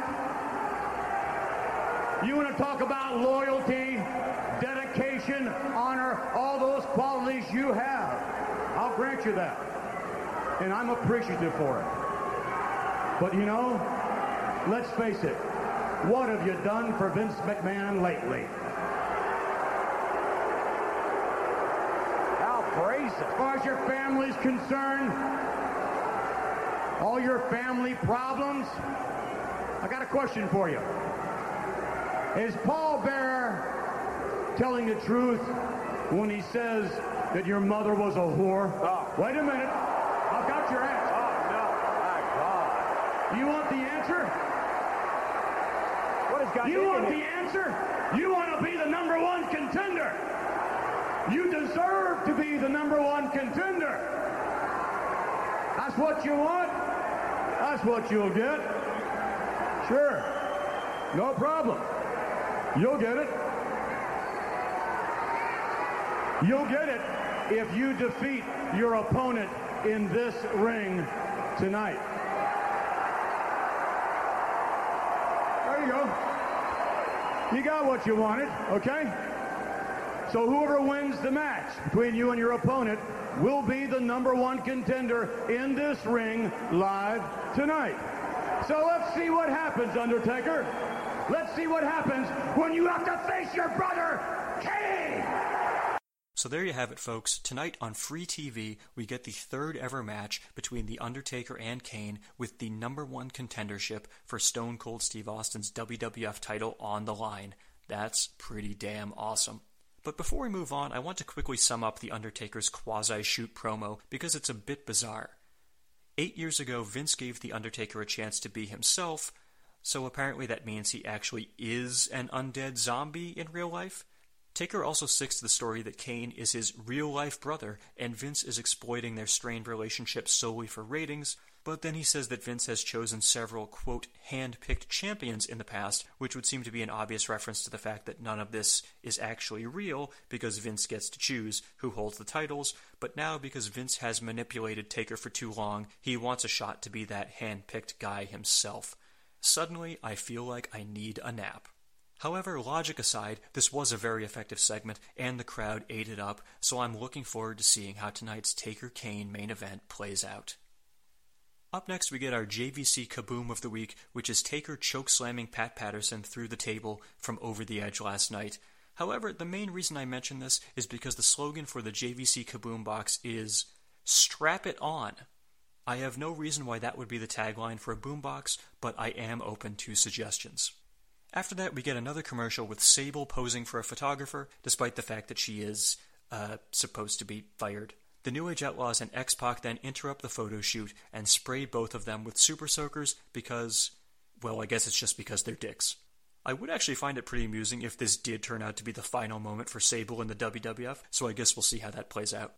You want to talk about loyalty, dedication, honor, all those qualities you have. I'll grant you that. And I'm appreciative for it. But you know, let's face it. What have you done for Vince McMahon lately? How crazy. As far as your family's concerned, all your family problems, I got a question for you. Is Paul Bearer telling the truth when he says that your mother was a whore? Oh. Wait a minute. I've got your answer. Oh, no. My God. You want the answer? What has got You want the answer? You want to be the number one contender. You deserve to be the number one contender. That's what you want. That's what you'll get. Sure. No problem. You'll get it. You'll get it if you defeat your opponent in this ring tonight. There you go. You got what you wanted, okay? So whoever wins the match between you and your opponent will be the number one contender in this ring live tonight. So let's see what happens, Undertaker. Let's see what happens when you have to face your brother, Kane. So there you have it, folks. Tonight on Free TV, we get the third ever match between The Undertaker and Kane with the number one contendership for Stone Cold Steve Austin's WWF title on the line. That's pretty damn awesome. But before we move on, I want to quickly sum up The Undertaker's quasi shoot promo because it's a bit bizarre. Eight years ago, Vince gave The Undertaker a chance to be himself, so apparently that means he actually is an undead zombie in real life. Taker also sticks to the story that Kane is his real life brother and Vince is exploiting their strained relationship solely for ratings, but then he says that Vince has chosen several, quote, hand picked champions in the past, which would seem to be an obvious reference to the fact that none of this is actually real because Vince gets to choose who holds the titles, but now because Vince has manipulated Taker for too long, he wants a shot to be that hand picked guy himself. Suddenly, I feel like I need a nap. However, logic aside, this was a very effective segment, and the crowd ate it up, so I'm looking forward to seeing how tonight's Taker Kane main event plays out. Up next, we get our JVC kaboom of the week, which is Taker choke slamming Pat Patterson through the table from over the edge last night. However, the main reason I mention this is because the slogan for the JVC kaboom box is Strap it on. I have no reason why that would be the tagline for a boombox, but I am open to suggestions. After that, we get another commercial with Sable posing for a photographer, despite the fact that she is, uh, supposed to be fired. The New Age Outlaws and X Pac then interrupt the photo shoot and spray both of them with super soakers because, well, I guess it's just because they're dicks. I would actually find it pretty amusing if this did turn out to be the final moment for Sable in the WWF, so I guess we'll see how that plays out.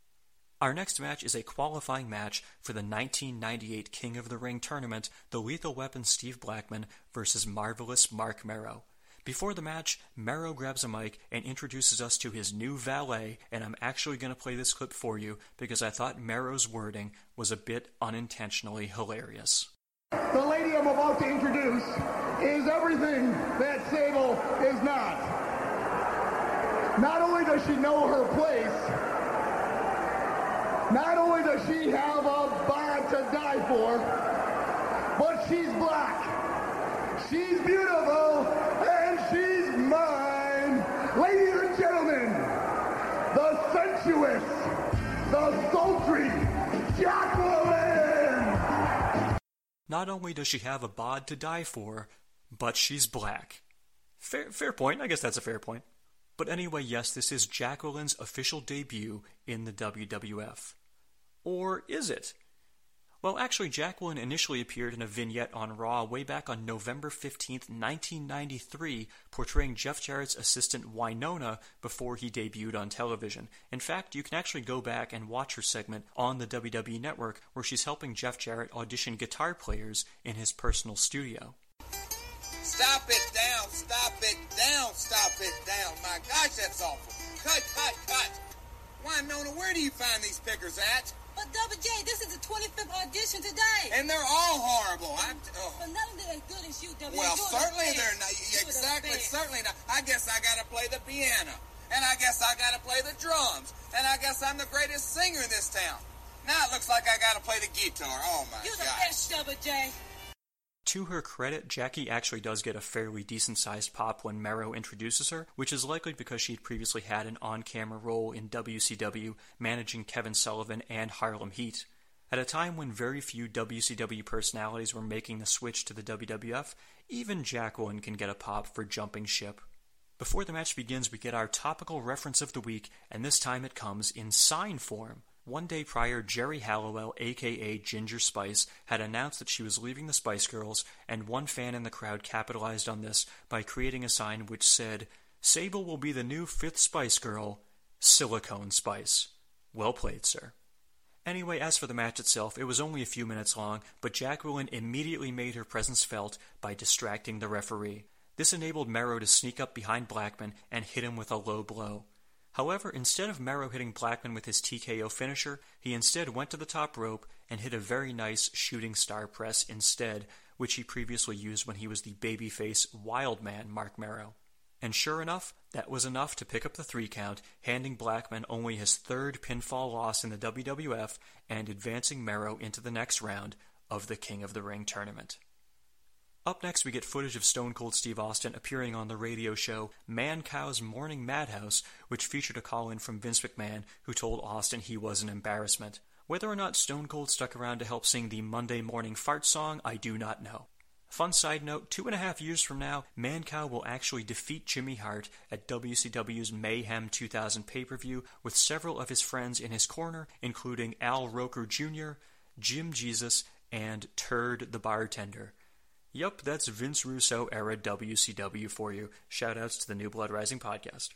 Our next match is a qualifying match for the 1998 King of the Ring tournament, the Lethal Weapon Steve Blackman versus Marvelous Marc Mero. Before the match, Mero grabs a mic and introduces us to his new valet, and I'm actually going to play this clip for you because I thought Mero's wording was a bit unintentionally hilarious. The lady I'm about to introduce is everything that Sable is not. Not only does she know her place, not only does she have a bod to die for, but she's black. She's beautiful, and she's mine. Ladies and gentlemen, the sensuous, the sultry Jacqueline! Not only does she have a bod to die for, but she's black. Fair, fair point. I guess that's a fair point. But anyway, yes, this is Jacqueline's official debut in the WWF. Or is it? Well, actually, Jacqueline initially appeared in a vignette on Raw way back on November 15th, 1993, portraying Jeff Jarrett's assistant Wynonna before he debuted on television. In fact, you can actually go back and watch her segment on the WWE Network where she's helping Jeff Jarrett audition guitar players in his personal studio. Stop it down, stop it down, stop it down. My gosh, that's awful. Cut, cut, cut. Wynonna, where do you find these pickers at? But Double J, this is the 25th audition today. And they're all horrible. I'm, oh. But none of them as good as you, Double Well, You're the certainly best. they're not. You're Exactly, best. certainly not. I guess I gotta play the piano. And I guess I gotta play the drums. And I guess I'm the greatest singer in this town. Now it looks like I gotta play the guitar. Oh my You're the god. best, Double J. To her credit, Jackie actually does get a fairly decent sized pop when Mero introduces her, which is likely because she had previously had an on camera role in WCW managing Kevin Sullivan and Harlem Heat. At a time when very few WCW personalities were making the switch to the WWF, even Jacqueline can get a pop for jumping ship. Before the match begins, we get our topical reference of the week, and this time it comes in sign form. One day prior, Geri Halliwell, aka Ginger Spice, had announced that she was leaving the Spice Girls, and one fan in the crowd capitalized on this by creating a sign which said, Sable will be the new fifth Spice Girl, Silicone Spice. Well played, sir. Anyway, as for the match itself, it was only a few minutes long, but Jacqueline immediately made her presence felt by distracting the referee. This enabled Mero to sneak up behind Blackman and hit him with a low blow. However, instead of Mero hitting Blackman with his TKO finisher, he instead went to the top rope and hit a very nice shooting star press instead, which he previously used when he was the babyface Wildman Marc Mero. And sure enough, that was enough to pick up the three count, handing Blackman only his third pinfall loss in the WWF and advancing Mero into the next round of the King of the Ring tournament. Up next, we get footage of Stone Cold Steve Austin appearing on the radio show Mancow's Morning Madhouse, which featured a call in from Vince McMahon, who told Austin he was an embarrassment. Whether or not Stone Cold stuck around to help sing the Monday Morning Fart song, I do not know. Fun side note two and a half years from now, Mancow will actually defeat Jimmy Hart at WCW's Mayhem 2000 pay per view with several of his friends in his corner, including Al Roker Jr., Jim Jesus, and Turd the Bartender. Yup, that's Vince Russo era WCW for you. Shoutouts to the New Blood Rising podcast.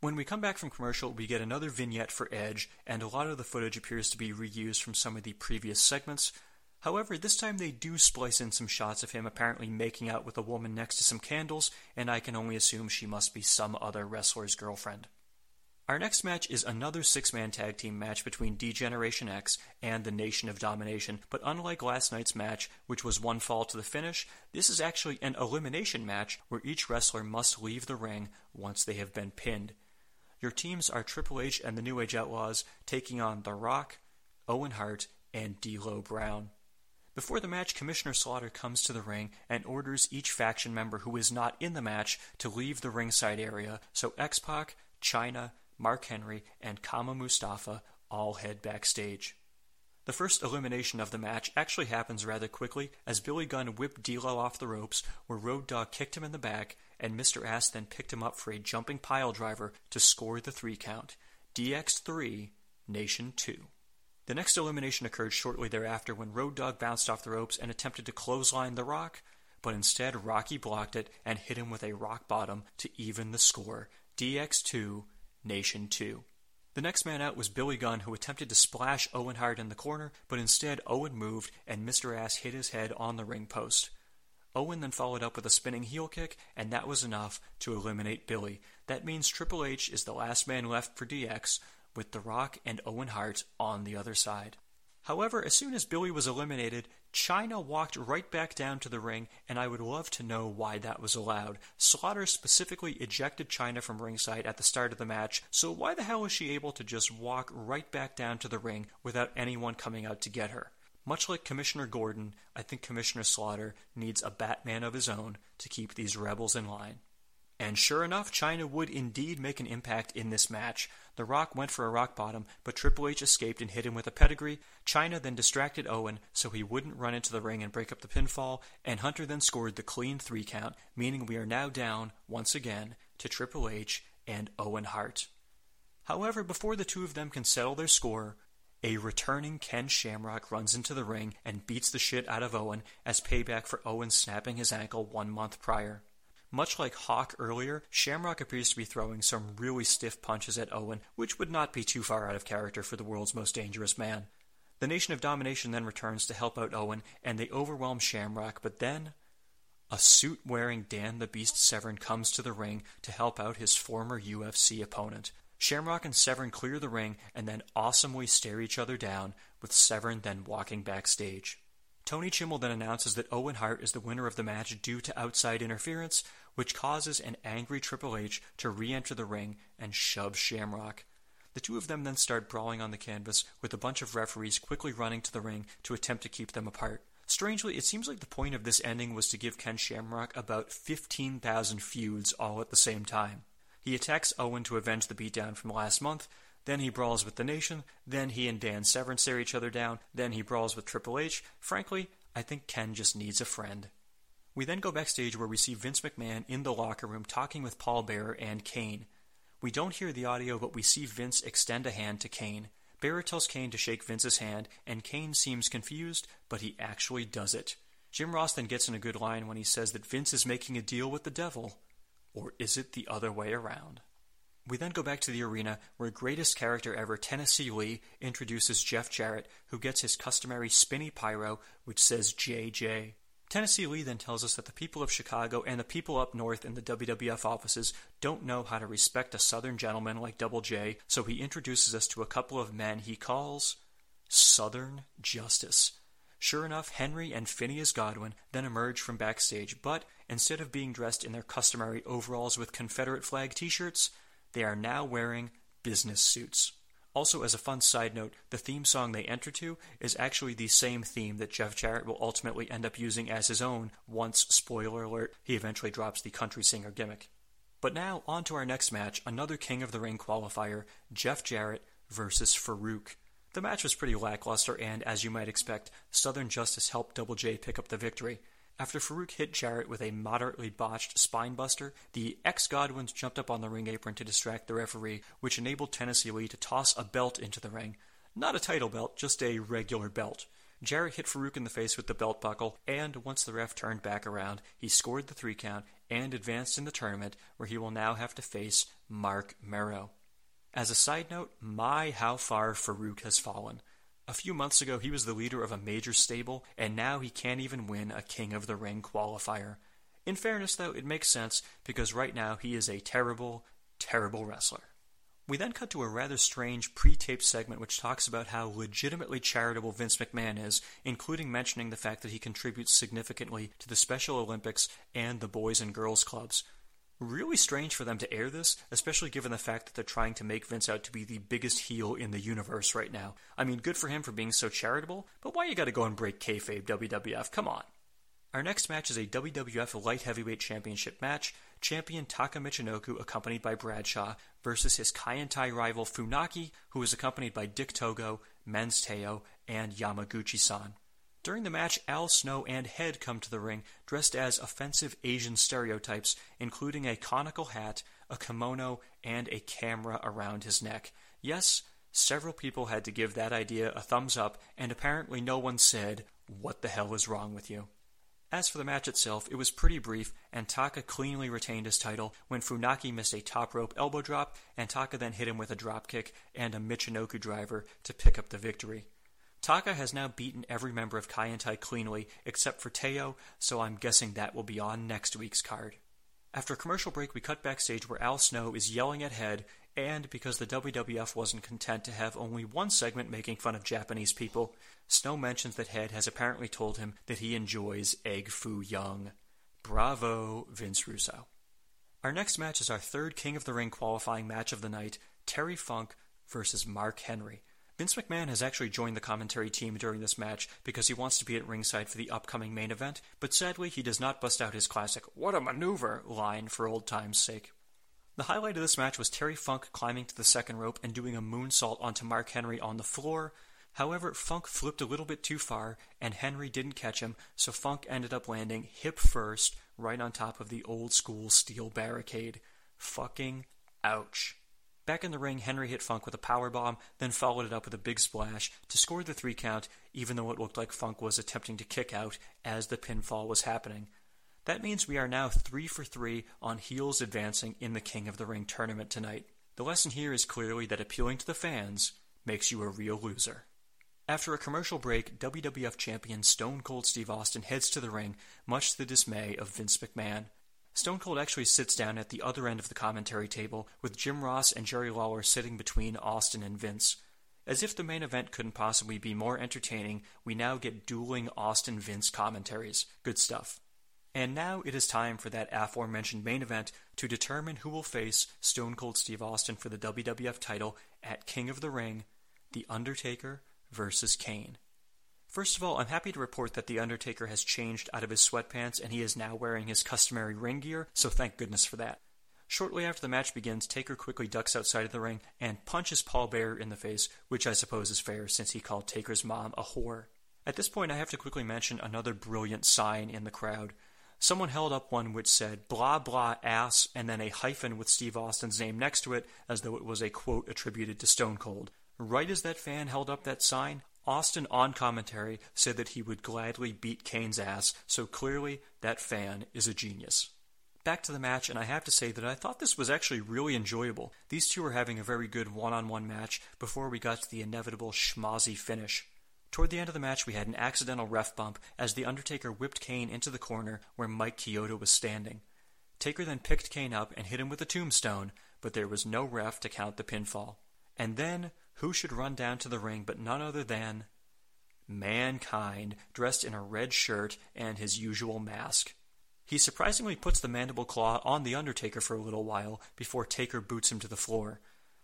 When we come back from commercial, we get another vignette for Edge, and a lot of the footage appears to be reused from some of the previous segments. However, this time they do splice in some shots of him apparently making out with a woman next to some candles, and I can only assume she must be some other wrestler's girlfriend. Our next match is another six man tag team match between D-Generation X and the Nation of Domination, but unlike last night's match, which was one fall to the finish, this is actually an elimination match where each wrestler must leave the ring once they have been pinned. Your teams are Triple H and the New Age Outlaws taking on The Rock, Owen Hart, and D'Lo Brown. Before the match, Commissioner Slaughter comes to the ring and orders each faction member who is not in the match to leave the ringside area, so X-Pac, Chyna, Mark Henry, and Kama Mustafa all head backstage. The first elimination of the match actually happens rather quickly as Billy Gunn whipped D'Lo off the ropes, where Road Dogg kicked him in the back, and Mr. Ass then picked him up for a jumping pile driver to score the three count. DX3, Nation 2. The next elimination occurred shortly thereafter when Road Dogg bounced off the ropes and attempted to clothesline The Rock, but instead Rocky blocked it and hit him with a rock bottom to even the score. DX2, Nation 2. The next man out was Billy Gunn, who attempted to splash Owen Hart in the corner, but instead Owen moved and Mr. Ass hit his head on the ring post. Owen then followed up with a spinning heel kick, and that was enough to eliminate Billy. That means Triple H is the last man left for DX, with The Rock and Owen Hart on the other side. However, as soon as Billy was eliminated, Chyna walked right back down to the ring, and I would love to know why that was allowed. Slaughter specifically ejected Chyna from ringside at the start of the match, so why the hell is she able to just walk right back down to the ring without anyone coming out to get her? Much like Commissioner Gordon, I think Commissioner Slaughter needs a Batman of his own to keep these rebels in line. And sure enough, Chyna would indeed make an impact in this match. The Rock went for a rock bottom, but Triple H escaped and hit him with a pedigree. Chyna then distracted Owen so he wouldn't run into the ring and break up the pinfall, and Hunter then scored the clean three count, meaning we are now down, once again, to Triple H and Owen Hart. However, before the two of them can settle their score, a returning Ken Shamrock runs into the ring and beats the shit out of Owen as payback for Owen snapping his ankle one month prior. Much like Hawk earlier, Shamrock appears to be throwing some really stiff punches at Owen, which would not be too far out of character for the world's most dangerous man. The Nation of Domination then returns to help out Owen, and they overwhelm Shamrock, but then a suit wearing Dan the Beast Severn comes to the ring to help out his former UFC opponent. Shamrock and Severn clear the ring and then awesomely stare each other down, with Severn then walking backstage. Tony Chimel then announces that Owen Hart is the winner of the match due to outside interference, which causes an angry Triple H to re enter the ring and shove Shamrock. The two of them then start brawling on the canvas, with a bunch of referees quickly running to the ring to attempt to keep them apart. Strangely, it seems like the point of this ending was to give Ken Shamrock about 15,000 feuds all at the same time. He attacks Owen to avenge the beatdown from last month, then he brawls with the Nation, then he and Dan Severn stare each other down, then he brawls with Triple H. Frankly, I think Ken just needs a friend. We then go backstage where we see Vince McMahon in the locker room talking with Paul Bearer and Kane. We don't hear the audio, but we see Vince extend a hand to Kane. Bearer tells Kane to shake Vince's hand, and Kane seems confused, but he actually does it. Jim Ross then gets in a good line when he says that Vince is making a deal with the devil. Or is it the other way around? We then go back to the arena where greatest character ever Tennessee Lee introduces Jeff Jarrett, who gets his customary spinny pyro, which says JJ. Tennessee Lee then tells us that the people of Chicago and the people up north in the WWF offices don't know how to respect a southern gentleman like Double J, so he introduces us to a couple of men he calls Southern Justice. Sure enough, Henry and Phineas Godwin then emerge from backstage, but instead of being dressed in their customary overalls with Confederate flag t shirts, they are now wearing business suits. Also, as a fun side note, the theme song they enter to is actually the same theme that Jeff Jarrett will ultimately end up using as his own once, spoiler alert, he eventually drops the country singer gimmick. But now, on to our next match, another King of the Ring qualifier, Jeff Jarrett versus Faarooq. The match was pretty lackluster, and as you might expect, Southern Justice helped Double J pick up the victory. After Faarooq hit Jarrett with a moderately botched spinebuster, the ex Godwins jumped up on the ring apron to distract the referee, which enabled Tennessee Lee to toss a belt into the ring. Not a title belt, just a regular belt. Jarrett hit Faarooq in the face with the belt buckle, and once the ref turned back around, he scored the three count and advanced in the tournament, where he will now have to face Marc Mero. As a side note, my how far Faarooq has fallen. A few months ago, he was the leader of a major stable, and now he can't even win a King of the Ring qualifier. In fairness, though, it makes sense because right now he is a terrible, terrible wrestler. We then cut to a rather strange pre taped segment which talks about how legitimately charitable Vince McMahon is, including mentioning the fact that he contributes significantly to the Special Olympics and the Boys and Girls Clubs. Really strange for them to air this, especially given the fact that they're trying to make Vince out to be the biggest heel in the universe right now. I mean, good for him for being so charitable, but why you gotta go and break kayfabe, WWF? Come on. Our next match is a WWF Light Heavyweight Championship match. Champion Taka Michinoku, accompanied by Bradshaw, versus his Kaientai rival Funaki, who is accompanied by Dick Togo, Men's Teioh, and Yamaguchi san. During the match, Al Snow and Head come to the ring dressed as offensive Asian stereotypes, including a conical hat, a kimono, and a camera around his neck. Yes, several people had to give that idea a thumbs up, and apparently no one said, What the hell is wrong with you? As for the match itself, it was pretty brief, and Taka cleanly retained his title when Funaki missed a top rope elbow drop, and Taka then hit him with a dropkick and a Michinoku driver to pick up the victory. Taka has now beaten every member of Kaientai cleanly except for Teioh, so I'm guessing that will be on next week's card. After a commercial break, we cut backstage where Al Snow is yelling at Head, and because the WWF wasn't content to have only one segment making fun of Japanese people, Snow mentions that Head has apparently told him that he enjoys Egg Foo Young. Bravo, Vince Russo. Our next match is our third King of the Ring qualifying match of the night Terry Funk versus Mark Henry. Vince McMahon has actually joined the commentary team during this match because he wants to be at ringside for the upcoming main event, but sadly he does not bust out his classic, what a maneuver line for old time's sake. The highlight of this match was Terry Funk climbing to the second rope and doing a moonsault onto Mark Henry on the floor. However, Funk flipped a little bit too far, and Henry didn't catch him, so Funk ended up landing hip first right on top of the old school steel barricade. Fucking ouch. Back in the ring, Henry hit Funk with a power bomb, then followed it up with a big splash to score the three count, even though it looked like Funk was attempting to kick out as the pinfall was happening. That means we are now three for three on heels advancing in the King of the Ring tournament tonight. The lesson here is clearly that appealing to the fans makes you a real loser. After a commercial break, WWF champion Stone Cold Steve Austin heads to the ring, much to the dismay of Vince McMahon. Stone Cold actually sits down at the other end of the commentary table, with Jim Ross and Jerry Lawler sitting between Austin and Vince. As if the main event couldn't possibly be more entertaining, we now get dueling Austin Vince commentaries. Good stuff. And now it is time for that aforementioned main event to determine who will face Stone Cold Steve Austin for the WWF title at King of the Ring The Undertaker versus Kane. First of all, I'm happy to report that The Undertaker has changed out of his sweatpants and he is now wearing his customary ring gear, so thank goodness for that. Shortly after the match begins, Taker quickly ducks outside of the ring and punches Paul Bearer in the face, which I suppose is fair since he called Taker's mom a whore. At this point, I have to quickly mention another brilliant sign in the crowd. Someone held up one which said, blah blah ass, and then a hyphen with Steve Austin's name next to it, as though it was a quote attributed to Stone Cold. Right as that fan held up that sign, Austin on commentary said that he would gladly beat Kane's ass, so clearly that fan is a genius. Back to the match, and I have to say that I thought this was actually really enjoyable. These two were having a very good one on one match before we got to the inevitable schmozzy finish. Toward the end of the match, we had an accidental ref bump as The Undertaker whipped Kane into the corner where Mike Chioda was standing. Taker then picked Kane up and hit him with a tombstone, but there was no ref to count the pinfall. And then who should run down to the ring but none other than Mankind, dressed in a red shirt and his usual mask. He surprisingly puts the mandible claw on The Undertaker for a little while before Taker boots him to the floor.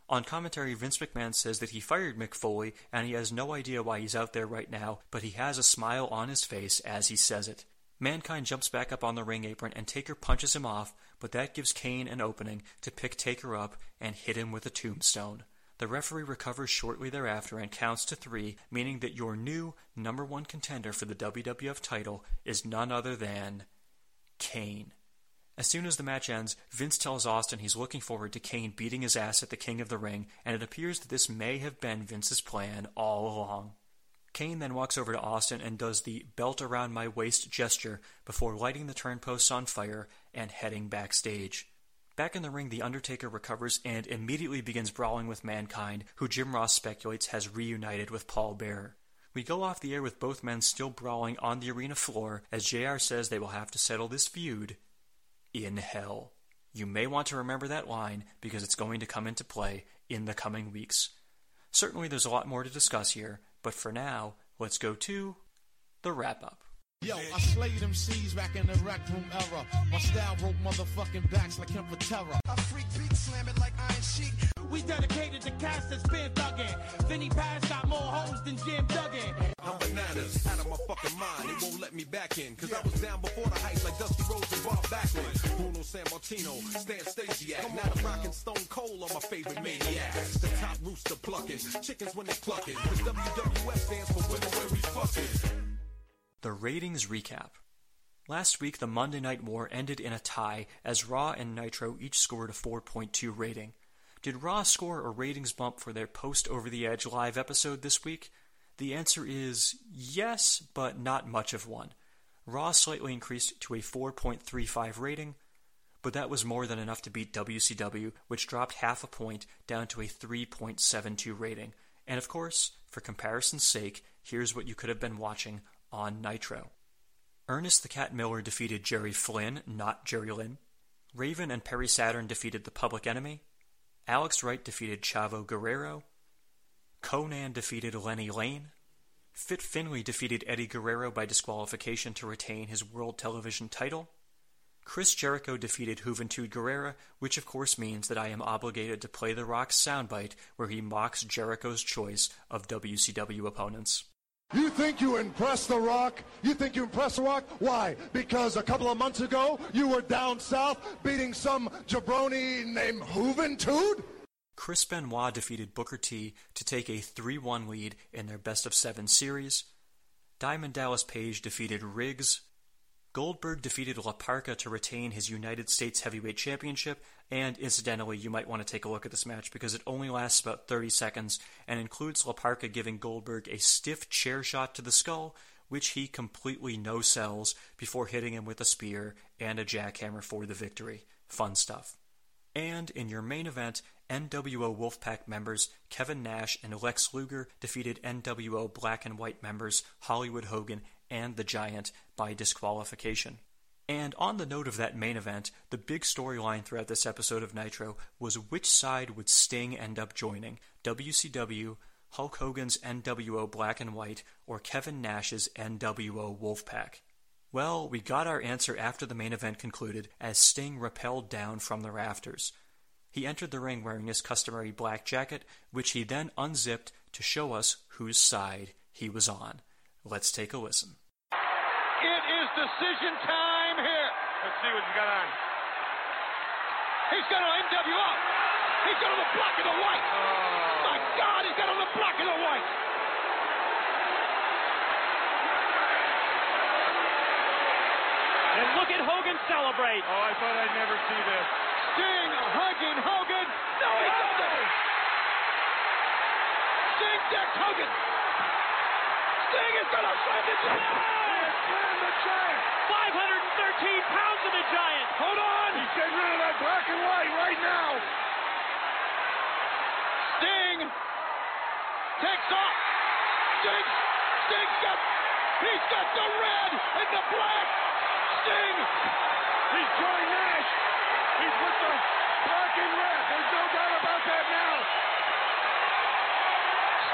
On commentary, Vince McMahon says that he fired Mick Foley and he has no idea why he's out there right now, but he has a smile on his face as he says it. Mankind jumps back up on the ring apron and Taker punches him off, but that gives Kane an opening to pick Taker up and hit him with a tombstone. The referee recovers shortly thereafter and counts to three, meaning that your new number one contender for the WWF title is none other than Kane. As soon as the match ends, Vince tells Austin he's looking forward to Kane beating his ass at the King of the Ring, and it appears that this may have been Vince's plan all along. Kane then walks over to Austin and does the belt around my waist gesture before lighting the turnposts on fire and heading backstage. Back in the ring, The Undertaker recovers and immediately begins brawling with Mankind, who Jim Ross speculates has reunited with Paul Bearer. We go off the air with both men still brawling on the arena floor as JR says they will have to settle this feud in hell. You may want to remember that line because it's going to come into play in the coming weeks. Certainly, there's a lot more to discuss here, but for now, let's go to the wrap up. Yo, I slayed them C's back in the rec room era. My style broke motherfucking backs like him for terror. I freak beat slam it like Iron Sheik. We dedicated to cast that's been thuggin'. Vinny Paz got more hoes than Jim Duggan. I'm bananas, out of my fucking mind. They won't let me back in. Cause I was down before the heights like Dusty Rhodes and Bob Backlund. Bruno Sammartino, Stan Stasiak. Now I'm rocking Stone Cold on my favorite maniac. The top rooster plucking, chickens when they clucking. Cause WWF stands for women where we fucking. The ratings recap. Last week, the Monday Night War ended in a tie as Raw and Nitro each scored a 4.2 rating. Did Raw score a ratings bump for their Post Over the Edge live episode this week? The answer is yes, but not much of one. Raw slightly increased to a 4.35 rating, but that was more than enough to beat WCW, which dropped half a point down to a 3.72 rating. And of course, for comparison's sake, here's what you could have been watching on Nitro. Ernest the Cat Miller defeated Jerry Flynn, not Jerry Lynn. Raven and Perry Saturn defeated the Public Enemy. Alex Wright defeated Chavo Guerrero. Konnan defeated Lenny Lane. Fit Finlay defeated Eddie Guerrero by disqualification to retain his World Television title. Chris Jericho defeated Juventud Guerrera, which of course means that I am obligated to play The Rock's soundbite where he mocks Jericho's choice of WCW opponents. You think you impress The Rock? You think you impress The Rock? Why? Because a couple of months ago you were down south beating some jabroni named Juventud? Chris Benoit defeated Booker T to take a 3 1 lead in their best of seven series. Diamond Dallas Page defeated Riggs. Goldberg defeated La Parka to retain his United States Heavyweight Championship, and incidentally, you might want to take a look at this match because it only lasts about 30 seconds and includes La Parka giving Goldberg a stiff chair shot to the skull, which he completely no sells before hitting him with a spear and a jackhammer for the victory. Fun stuff. And in your main event, NWO Wolfpack members Kevin Nash and Lex Luger defeated NWO Black and White members Hollywood Hogan and The Giant by disqualification. And on the note of that main event, the big storyline throughout this episode of Nitro was which side would Sting end up joining WCW, Hulk Hogan's NWO Black and White, or Kevin Nash's NWO Wolfpack? Well, we got our answer after the main event concluded as Sting rappelled down from the rafters. He entered the ring wearing his customary black jacket, which he then unzipped to show us whose side he was on. Let's take a listen. It is decision time here. Let's see what you got on. He's got on NWO. He's got on the black and the white. Oh. My God, he's got on the black and the white. And look at Hogan celebrate. Oh, I thought I'd never see this. Sting hugging Hogan. No, he doesn't. Sting decks Hogan. Sting is going to slam the Slam the giant. 513 pounds of the giant. Hold on. He's getting rid of that black and white right now. Sting takes off. Sting. Sting's got. He's got the red and the black. Sting. He's joined Nash. He's with the black and red. There's no doubt about that now.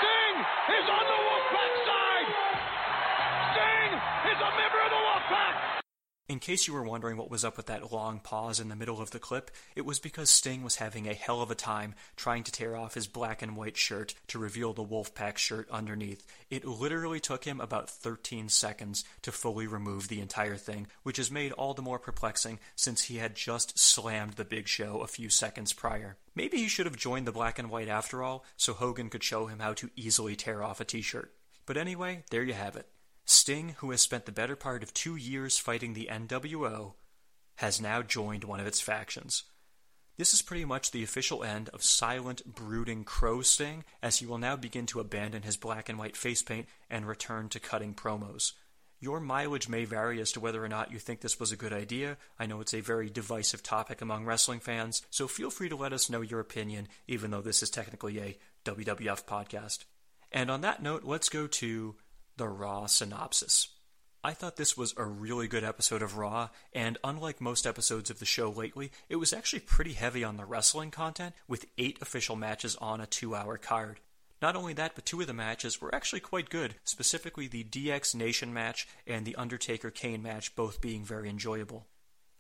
Sting is on the Wolfpack side. Is a member of the Wolfpack. In case you were wondering what was up with that long pause in the middle of the clip, it was because Sting was having a hell of a time trying to tear off his black and white shirt to reveal the Wolfpack shirt underneath. It literally took him about 13 seconds to fully remove the entire thing, which is made all the more perplexing since he had just slammed the big show a few seconds prior. Maybe he should have joined the black and white after all, so Hogan could show him how to easily tear off a t shirt. But anyway, there you have it. Sting, who has spent the better part of two years fighting the NWO, has now joined one of its factions. This is pretty much the official end of silent, brooding Crow Sting, as he will now begin to abandon his black and white face paint and return to cutting promos. Your mileage may vary as to whether or not you think this was a good idea. I know it's a very divisive topic among wrestling fans, so feel free to let us know your opinion, even though this is technically a WWF podcast. And on that note, let's go to the Raw synopsis. I thought this was a really good episode of Raw, and unlike most episodes of the show lately, it was actually pretty heavy on the wrestling content, with eight official matches on a two hour card. Not only that, but two of the matches were actually quite good, specifically the DX Nation match and the Undertaker Kane match, both being very enjoyable.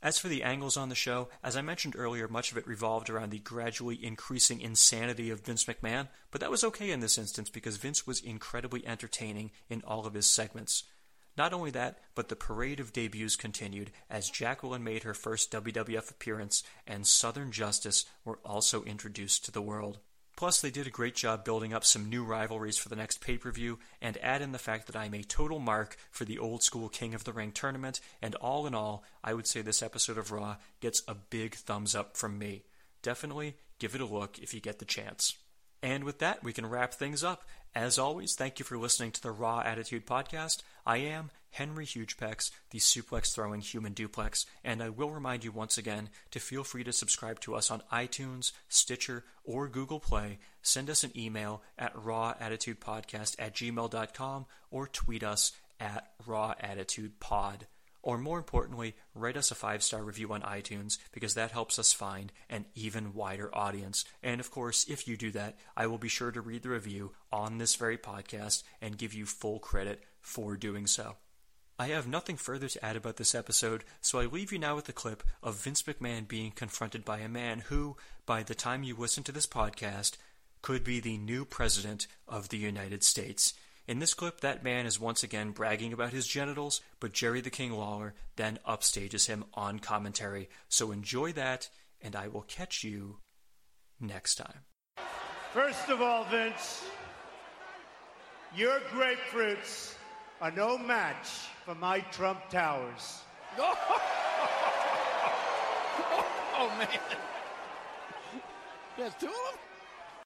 As for the angles on the show, as I mentioned earlier, much of it revolved around the gradually increasing insanity of Vince McMahon, but that was okay in this instance because Vince was incredibly entertaining in all of his segments. Not only that, but the parade of debuts continued as Jacqueline made her first WWF appearance and Southern Justice were also introduced to the world. Plus, they did a great job building up some new rivalries for the next pay per view, and add in the fact that I'm a total mark for the old school King of the Ring tournament, and all in all, I would say this episode of Raw gets a big thumbs up from me. Definitely give it a look if you get the chance. And with that, we can wrap things up. As always, thank you for listening to the Raw Attitude Podcast. I am Henry Hugepex, the suplex throwing human duplex, and I will remind you once again to feel free to subscribe to us on iTunes, Stitcher, or Google Play. Send us an email at rawattitudepodcast at gmail.com or tweet us at rawattitudepod. Or more importantly, write us a five star review on iTunes because that helps us find an even wider audience. And of course, if you do that, I will be sure to read the review on this very podcast and give you full credit for doing so. I have nothing further to add about this episode, so I leave you now with the clip of Vince McMahon being confronted by a man who, by the time you listen to this podcast, could be the new president of the United States. In this clip, that man is once again bragging about his genitals, but Jerry the King Lawler then upstages him on commentary. So enjoy that, and I will catch you next time. First of all, Vince, your grapefruits are no match for my Trump Towers. Oh, man. There's two of them?